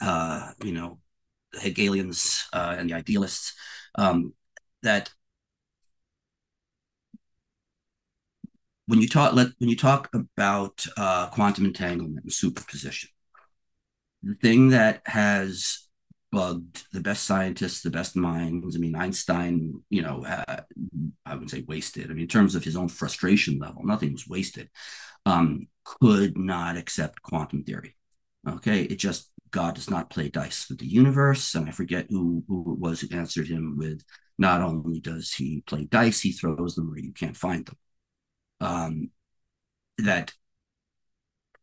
uh, you know the hegelians uh, and the idealists um, that when you talk let when you talk about uh, quantum entanglement and superposition, the thing that has bugged the best scientists, the best minds. I mean, Einstein, you know, uh, I wouldn't say wasted. I mean, in terms of his own frustration level, nothing was wasted. Um, could not accept quantum theory. Okay, it just God does not play dice with the universe, and I forget who who it was who answered him with, not only does he play dice, he throws them where you can't find them. Um, that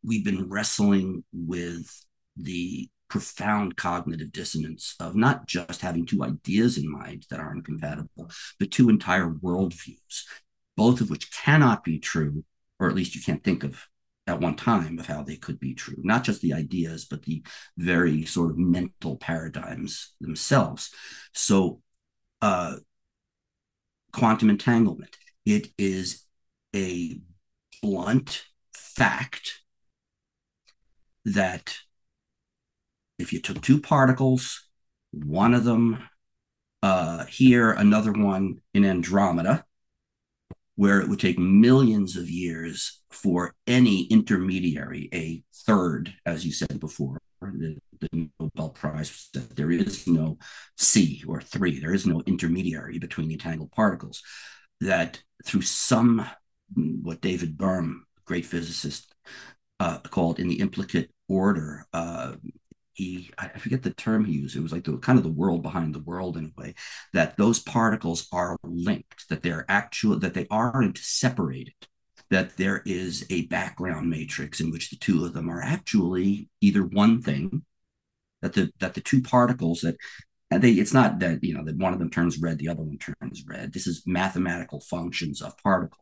we've been wrestling with the profound cognitive dissonance of not just having two ideas in mind that are incompatible, but two entire worldviews, both of which cannot be true, or at least you can't think of at one time of how they could be true. Not just the ideas, but the very sort of mental paradigms themselves. So, uh, quantum entanglement, it is a blunt fact that if you took two particles, one of them uh, here, another one in Andromeda, where it would take millions of years for any intermediary, a third, as you said before, the, the Nobel Prize said there is no C or three, there is no intermediary between the entangled particles. That through some, what David Bohm, great physicist, uh, called in the implicate order, uh, he I forget the term he used. It was like the kind of the world behind the world in a way that those particles are linked, that they're actual, that they aren't separated, that there is a background matrix in which the two of them are actually either one thing, that the that the two particles that and they it's not that you know that one of them turns red, the other one turns red. This is mathematical functions of particles.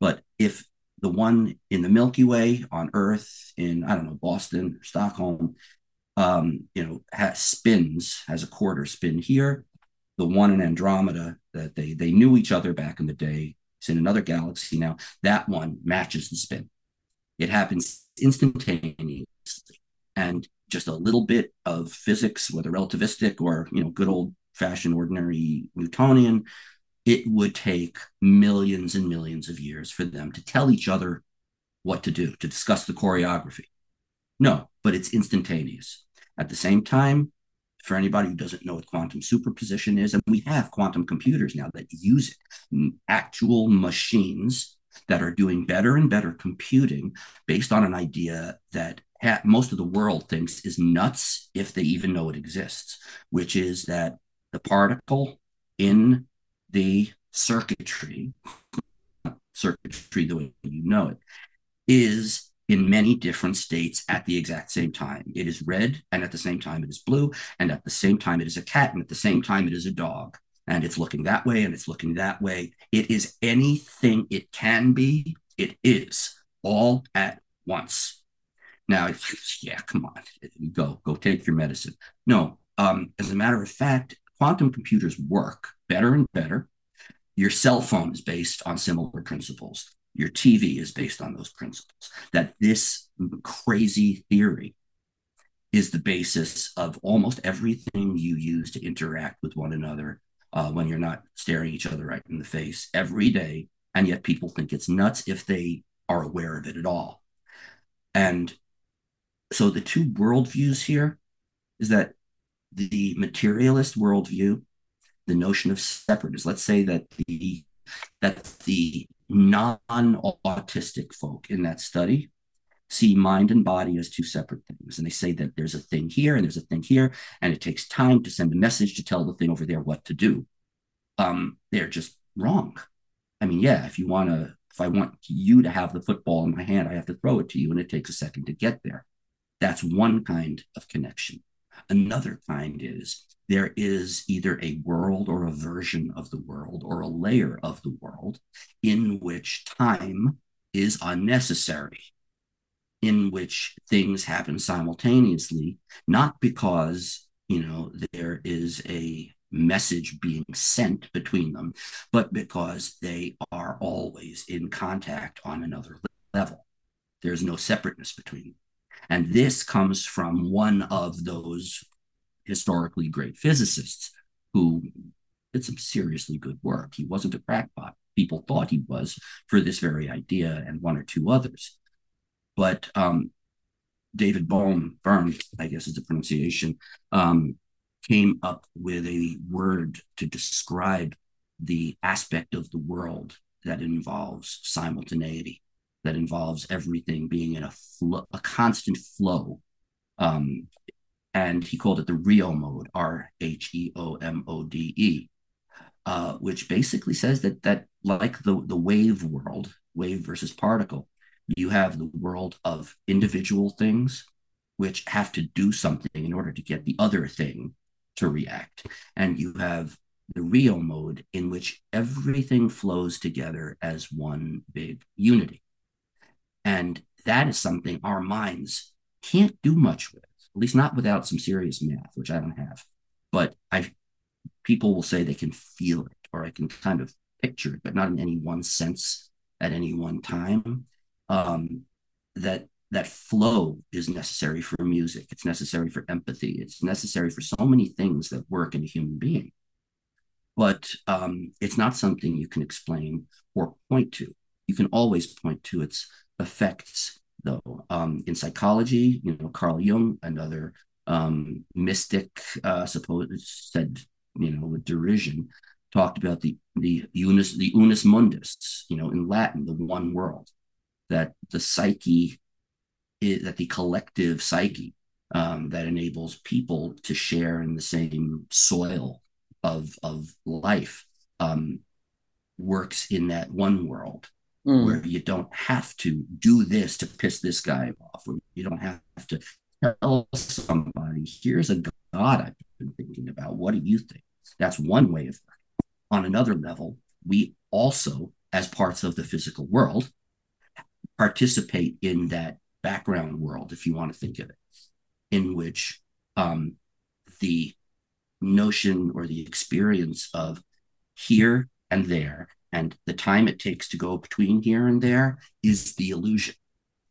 But if the one in the Milky Way on Earth, in I don't know Boston or Stockholm, um, you know, has spins, has a quarter spin here. The one in Andromeda that they they knew each other back in the day. It's in another galaxy now. That one matches the spin. It happens instantaneously, and just a little bit of physics, whether relativistic or you know good old fashioned ordinary Newtonian, it would take millions and millions of years for them to tell each other what to do, to discuss the choreography. No, but it's instantaneous. At the same time, for anybody who doesn't know what quantum superposition is, and we have quantum computers now that use it, actual machines that are doing better and better computing based on an idea that ha- most of the world thinks is nuts if they even know it exists, which is that the particle in the circuitry, circuitry the way you know it, is in many different states at the exact same time. It is red, and at the same time, it is blue, and at the same time, it is a cat, and at the same time, it is a dog. And it's looking that way, and it's looking that way. It is anything it can be, it is all at once. Now, yeah, come on, go, go take your medicine. No, um, as a matter of fact, quantum computers work better and better. Your cell phone is based on similar principles your TV is based on those principles. That this crazy theory is the basis of almost everything you use to interact with one another uh, when you're not staring each other right in the face every day. And yet people think it's nuts if they are aware of it at all. And so the two worldviews here is that the materialist worldview, the notion of separateness, let's say that the that the non-autistic folk in that study see mind and body as two separate things. And they say that there's a thing here and there's a thing here and it takes time to send a message to tell the thing over there what to do. Um they're just wrong. I mean yeah if you want to if i want you to have the football in my hand i have to throw it to you and it takes a second to get there. That's one kind of connection another kind is there is either a world or a version of the world or a layer of the world in which time is unnecessary, in which things happen simultaneously, not because, you know, there is a message being sent between them, but because they are always in contact on another level. There's no separateness between them. And this comes from one of those historically great physicists who did some seriously good work. He wasn't a crackpot. people thought he was for this very idea and one or two others. But um, David Bohm, Byrne, I guess is the pronunciation, um, came up with a word to describe the aspect of the world that involves simultaneity, that involves everything being in a a constant flow. Um, and he called it the Rheo mode, R H E O M O D E, uh, which basically says that that like the the wave world, wave versus particle, you have the world of individual things which have to do something in order to get the other thing to react, and you have the Rheo mode in which everything flows together as one big unity. And that is something our minds can't do much with, at least not without some serious math, which I don't have. But I people will say they can feel it or I can kind of picture it, but not in any one sense at any one time. Um, that that flow is necessary for music. It's necessary for empathy. It's necessary for so many things that work in a human being but um, it's not something you can explain or point to. You can always point to its effects, though. Um, in psychology, you know, Carl Jung, another um, mystic, uh, suppose said, you know, with derision, talked about the the unus the unus mundus, you know, in Latin, the one world, that the psyche, is, that the collective psyche um, that enables people to share in the same soil of of life um, works in that one world mm. where you don't have to do this to piss this guy off, or you don't have to tell somebody, "Here's a God I've been thinking about. What do you think?" That's one way of working. On another level, we also, as parts of the physical world, participate in that background world, if you want to think of it, in which um, the notion or the experience of here and there and the time it takes to go between here and there is the illusion.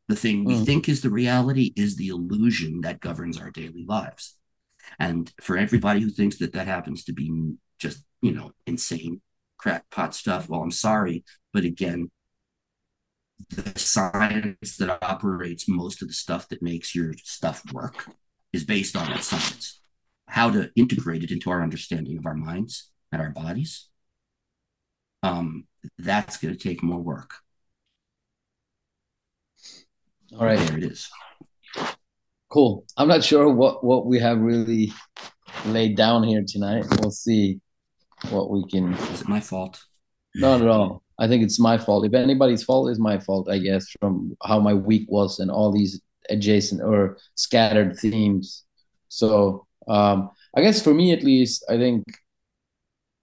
The thing we mm. think is the reality is the illusion that governs our daily lives. And for everybody who thinks that that happens to be just you know insane crackpot stuff well i'm sorry but again the science that operates most of the stuff that makes your stuff work is based on that science. How to integrate it into our understanding of our minds and our bodies, um, that's going to take more work. All right. There it is. Cool. I'm not sure what, what we have really laid down here tonight. We'll see what we can. Is it my fault? Not at all. I think it's my fault. If anybody's fault, is my fault, I guess, from how my week was and all these adjacent or scattered themes. So um, I guess for me at least, I think,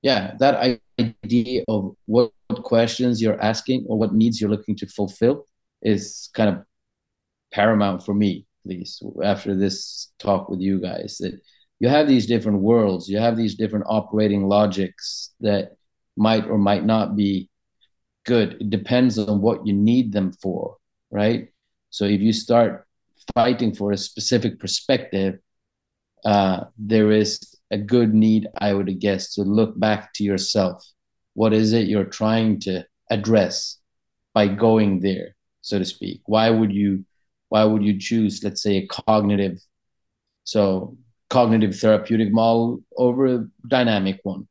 yeah, that idea of what, questions you're asking or what needs you're looking to fulfill is kind of paramount for me, at least after this talk with you guys. That you have these different worlds, you have these different operating logics that might or might not be good. It depends on what you need them for, right? So if you start fighting for a specific perspective, uh, there is a good need, I would guess, to look back to yourself. What is it you're trying to address by going there, so to speak? Why would you why would you choose, let's say, a cognitive so cognitive therapeutic model over a dynamic one?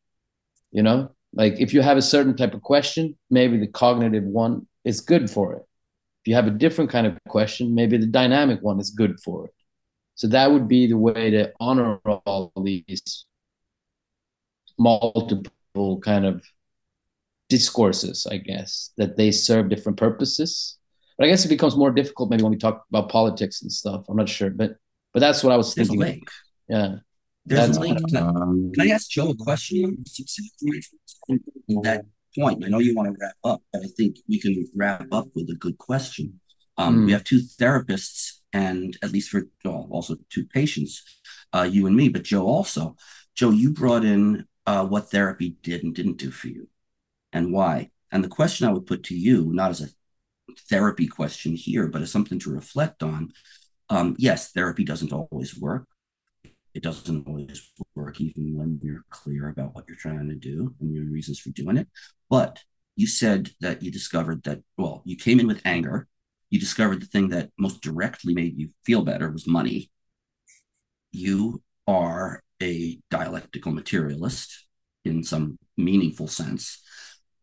You know, like if you have a certain type of question, maybe the cognitive one is good for it. If you have a different kind of question, maybe the dynamic one is good for it. So that would be the way to honor all these multiple kind of discourses, I guess, that they serve different purposes. But I guess it becomes more difficult maybe when we talk about politics and stuff. I'm not sure, but but that's what I was There's thinking. A link. Yeah. There's that's a link. Can I, um, can I ask Joe a question? That point. I know you want to wrap up, but I think we can wrap up with a good question. Um, mm. We have two therapists and at least for well, also two patients, uh, you and me, but Joe also. Joe, you brought in uh, what therapy did and didn't do for you, and why. And the question I would put to you, not as a therapy question here, but as something to reflect on. Um, yes, therapy doesn't always work. It doesn't always work, even when you're clear about what you're trying to do and your reasons for doing it. But you said that you discovered that, well, you came in with anger. You discovered the thing that most directly made you feel better was money. You are a dialectical materialist in some meaningful sense.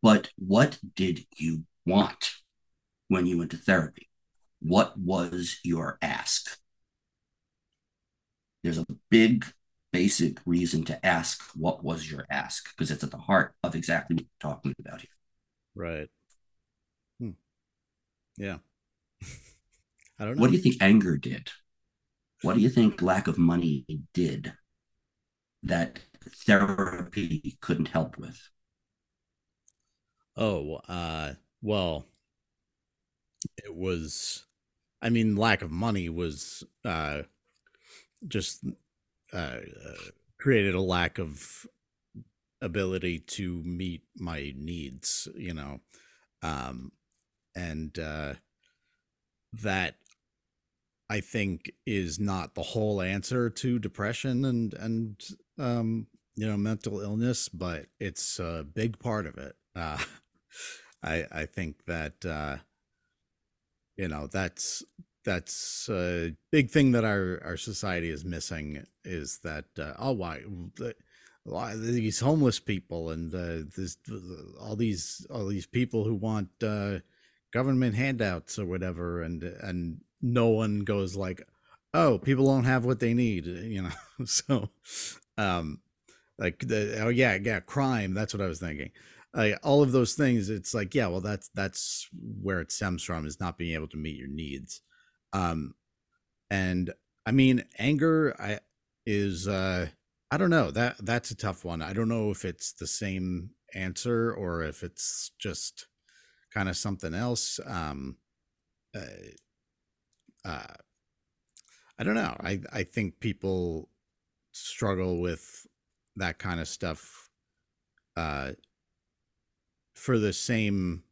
But what did you want when you went to therapy? What was your ask? There's a big basic reason to ask what was your ask because it's at the heart of exactly what we're talking about here. Right. Hmm. Yeah. I don't know. What do you think anger did? What do you think lack of money did that therapy couldn't help with? Oh, uh, well, it was, I mean, lack of money was uh, just uh, uh, created a lack of ability to meet my needs, you know, um, and uh, that I think is not the whole answer to depression and and um, you know mental illness, but it's a big part of it. Uh, I I think that uh, you know that's that's a big thing that our our society is missing is that uh, oh why the, these homeless people and the this all these all these people who want uh, government handouts or whatever and and no one goes like oh people don't have what they need you know? So um like the oh yeah yeah crime that's what i was thinking. Like all of those things it's like yeah well that's that's where it stems from is not being able to meet your needs. Um and i mean anger i is uh i don't know that that's a tough one. I don't know if it's the same answer or if it's just kind of something else um uh, uh i don't know i i think people struggle with that kind of stuff uh for the same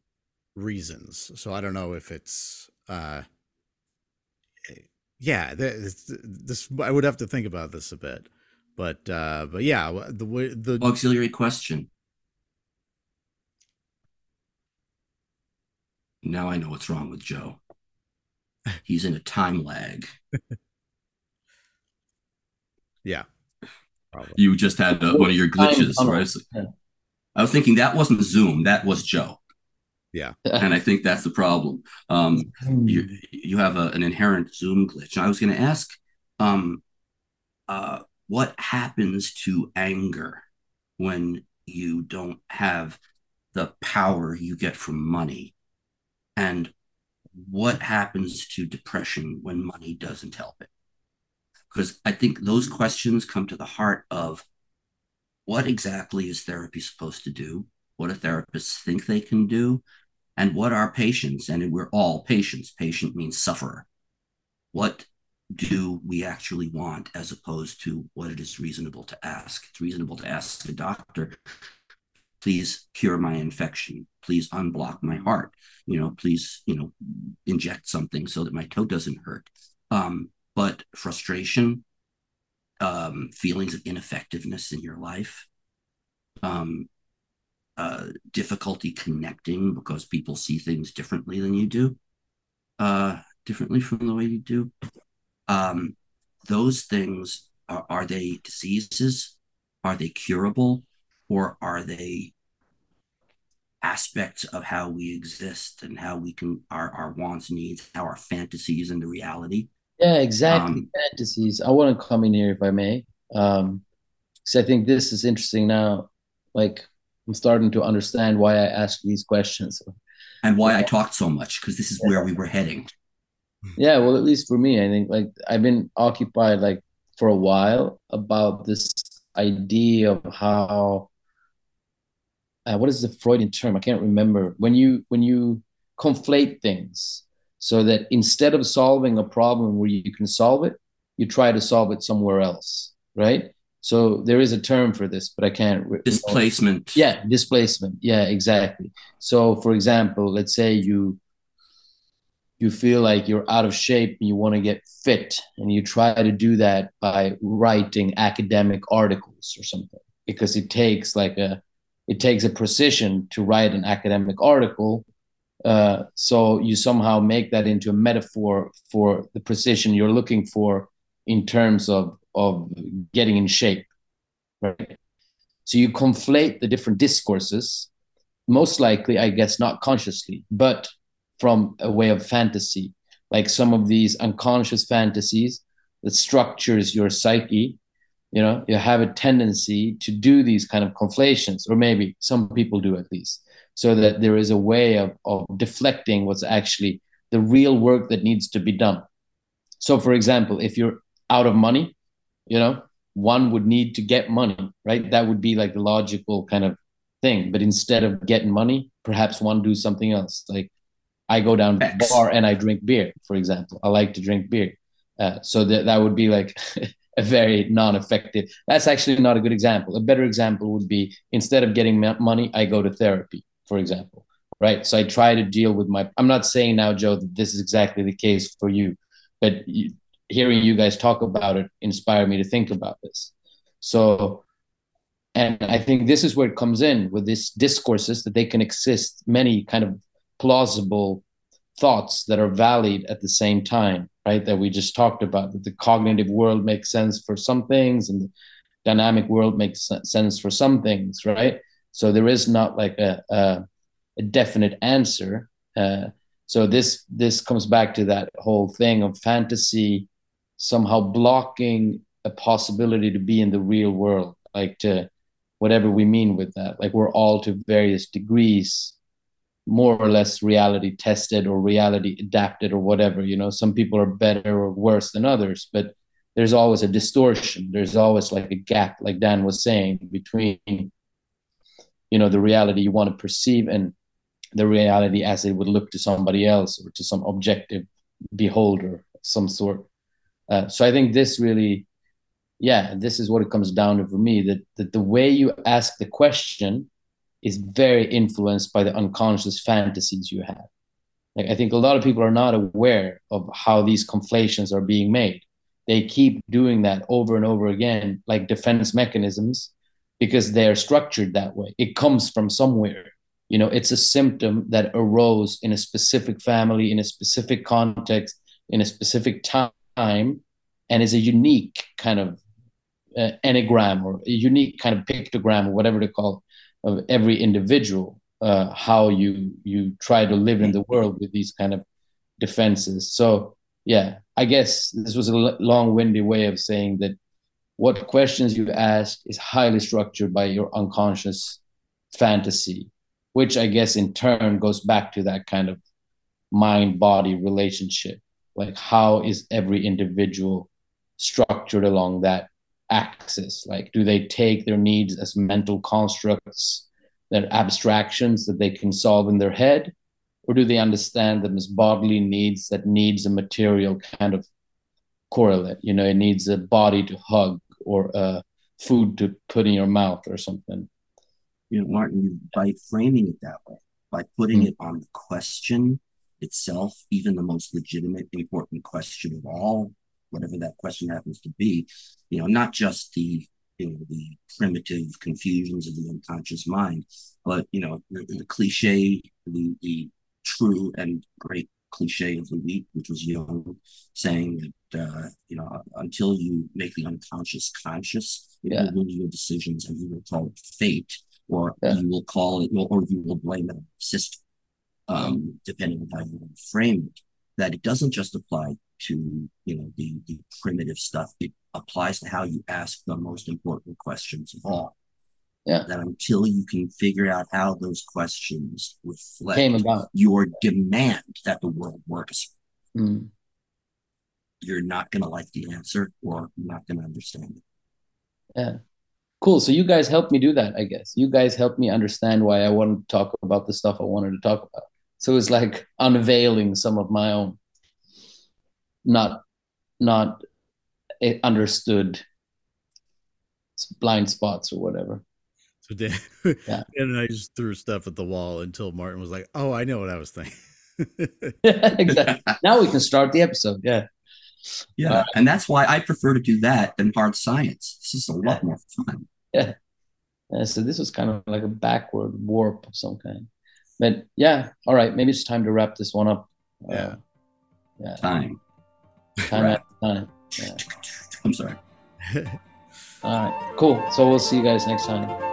reasons so i don't know if it's uh yeah, this, this I would have to think about this a bit, but uh, but yeah, the way the auxiliary question. Now I know what's wrong with Joe. He's in a time lag. yeah, probably. You just had uh, one of your glitches, right? I was thinking that wasn't Zoom, that was Joe. Yeah. and I think that's the problem. Um, you you have a, an inherent Zoom glitch. And I was going to ask, um, uh, what happens to anger when you don't have the power you get from money, and what happens to depression when money doesn't help it? Because I think those questions come to the heart of what exactly is therapy supposed to do? What do therapists think they can do? and what are patients and we're all patients patient means sufferer what do we actually want as opposed to what it is reasonable to ask it's reasonable to ask the doctor please cure my infection please unblock my heart you know please you know inject something so that my toe doesn't hurt um, but frustration um, feelings of ineffectiveness in your life um, uh, difficulty connecting because people see things differently than you do, uh, differently from the way you do. Um, those things are, are they diseases? Are they curable? Or are they aspects of how we exist and how we can our, our wants, needs, how our fantasies into reality? Yeah, exactly. Um, fantasies. I want to come in here if I may. Um, because I think this is interesting now. Like I'm starting to understand why I ask these questions. And why I talked so much, because this is yeah. where we were heading. Yeah, well, at least for me, I think like I've been occupied like for a while about this idea of how uh, what is the Freudian term? I can't remember. When you when you conflate things so that instead of solving a problem where you can solve it, you try to solve it somewhere else, right? So there is a term for this, but I can't. Displacement. Yeah, displacement. Yeah, exactly. So, for example, let's say you you feel like you're out of shape and you want to get fit, and you try to do that by writing academic articles or something, because it takes like a it takes a precision to write an academic article. Uh, so you somehow make that into a metaphor for the precision you're looking for in terms of of getting in shape, right? So you conflate the different discourses, most likely, I guess, not consciously, but from a way of fantasy, like some of these unconscious fantasies that structures your psyche you know you have a tendency to do these kind of conflations or maybe some people do at least so that there is a way of, of deflecting what's actually the real work that needs to be done. So for example if you're out of money you know one would need to get money right? That would be like the logical kind of thing. But instead of getting money perhaps one do something else. Like i go down to the bar and i drink beer for example. I like to drink beer. Uh, so that that would be like very non-effective that's actually not a good example. A better example would be instead of getting money i go to therapy for example right? So i try to deal with my i'm not saying now joe that this is exactly the case for you but you, hearing you guys talk about it inspired me to think about this. So and i think this is where it comes in with these discourses that they can exist many kind of plausible thoughts that are valid at the same time right? That we just talked about that the cognitive world makes sense for some things and the dynamic world makes sense for some things, right? So there is not like a, a, a definite answer. Uh, so this this comes back to that whole thing of fantasy somehow blocking a possibility to be in the real world, like to whatever we mean with that. Like we're all to various degrees more or less reality tested or reality adapted or whatever you know? Some people are better or worse than others but there's always a distortion. There's always like a gap like dan was saying between you know the reality you want to perceive and the reality as it would look to somebody else or to some objective beholder of some sort. Uh, so i think this really yeah this is what it comes down to for me that, that the way you ask the question is very influenced by the unconscious fantasies you have. Like I think a lot of people are not aware of how these conflations are being made. They keep doing that over and over again, like defense mechanisms, because they're structured that way. It comes from somewhere. You know, it's a symptom that arose in a specific family, in a specific context, in a specific time, and is a unique kind of uh, enneagram or a unique kind of pictogram or whatever to call it of every individual uh, how you you try to live in the world with these kind of defenses. So yeah i guess this was a long-winded way of saying that what questions you ask is highly structured by your unconscious fantasy which i guess in turn goes back to that kind of mind body relationship. Like how is every individual structured along that axis? Like, do they take their needs as mental constructs, that abstractions that they can solve in their head? Or do they understand them as bodily needs that needs a material kind of correlate? You know, it needs a body to hug or uh, food to put in your mouth or something. You know, Martin, by framing it that way, by putting mm-hmm. it on the question itself, even the most legitimate, important question of all, whatever that question happens to be, you know, not just the you know the primitive confusions of the unconscious mind, but you know the, the cliche, the, the true and great cliche of the week, which was Jung saying that uh, you know until you make the unconscious conscious, it yeah. will your decisions, and you will call it fate, or yeah. you will call it, or you will blame it system, um, depending on how you frame it. That it doesn't just apply to you know the, the primitive stuff. It applies to how you ask the most important questions of all. Yeah. That until you can figure out how those questions reflect Came about. your demand that the world works, mm. you're not going to like the answer or not going to understand it. Yeah. Cool. So you guys helped me do that, I guess. You guys helped me understand why I wanted to talk about the stuff I wanted to talk about. So it's like unveiling some of my own not not understood blind spots or whatever. So Dan, yeah. Dan and I just threw stuff at the wall until Martin was like, "Oh, I know what I was thinking." exactly. Now we can start the episode. Yeah. Yeah, uh, and that's why I prefer to do that than hard science. This is a lot yeah. more fun. Yeah. And so this was kind of like a backward warp of some kind. But yeah, all right, maybe it's time to wrap this one up. Yeah. Uh, yeah. Time. Time after time. Yeah. I'm sorry. All right, cool. So we'll see you guys next time.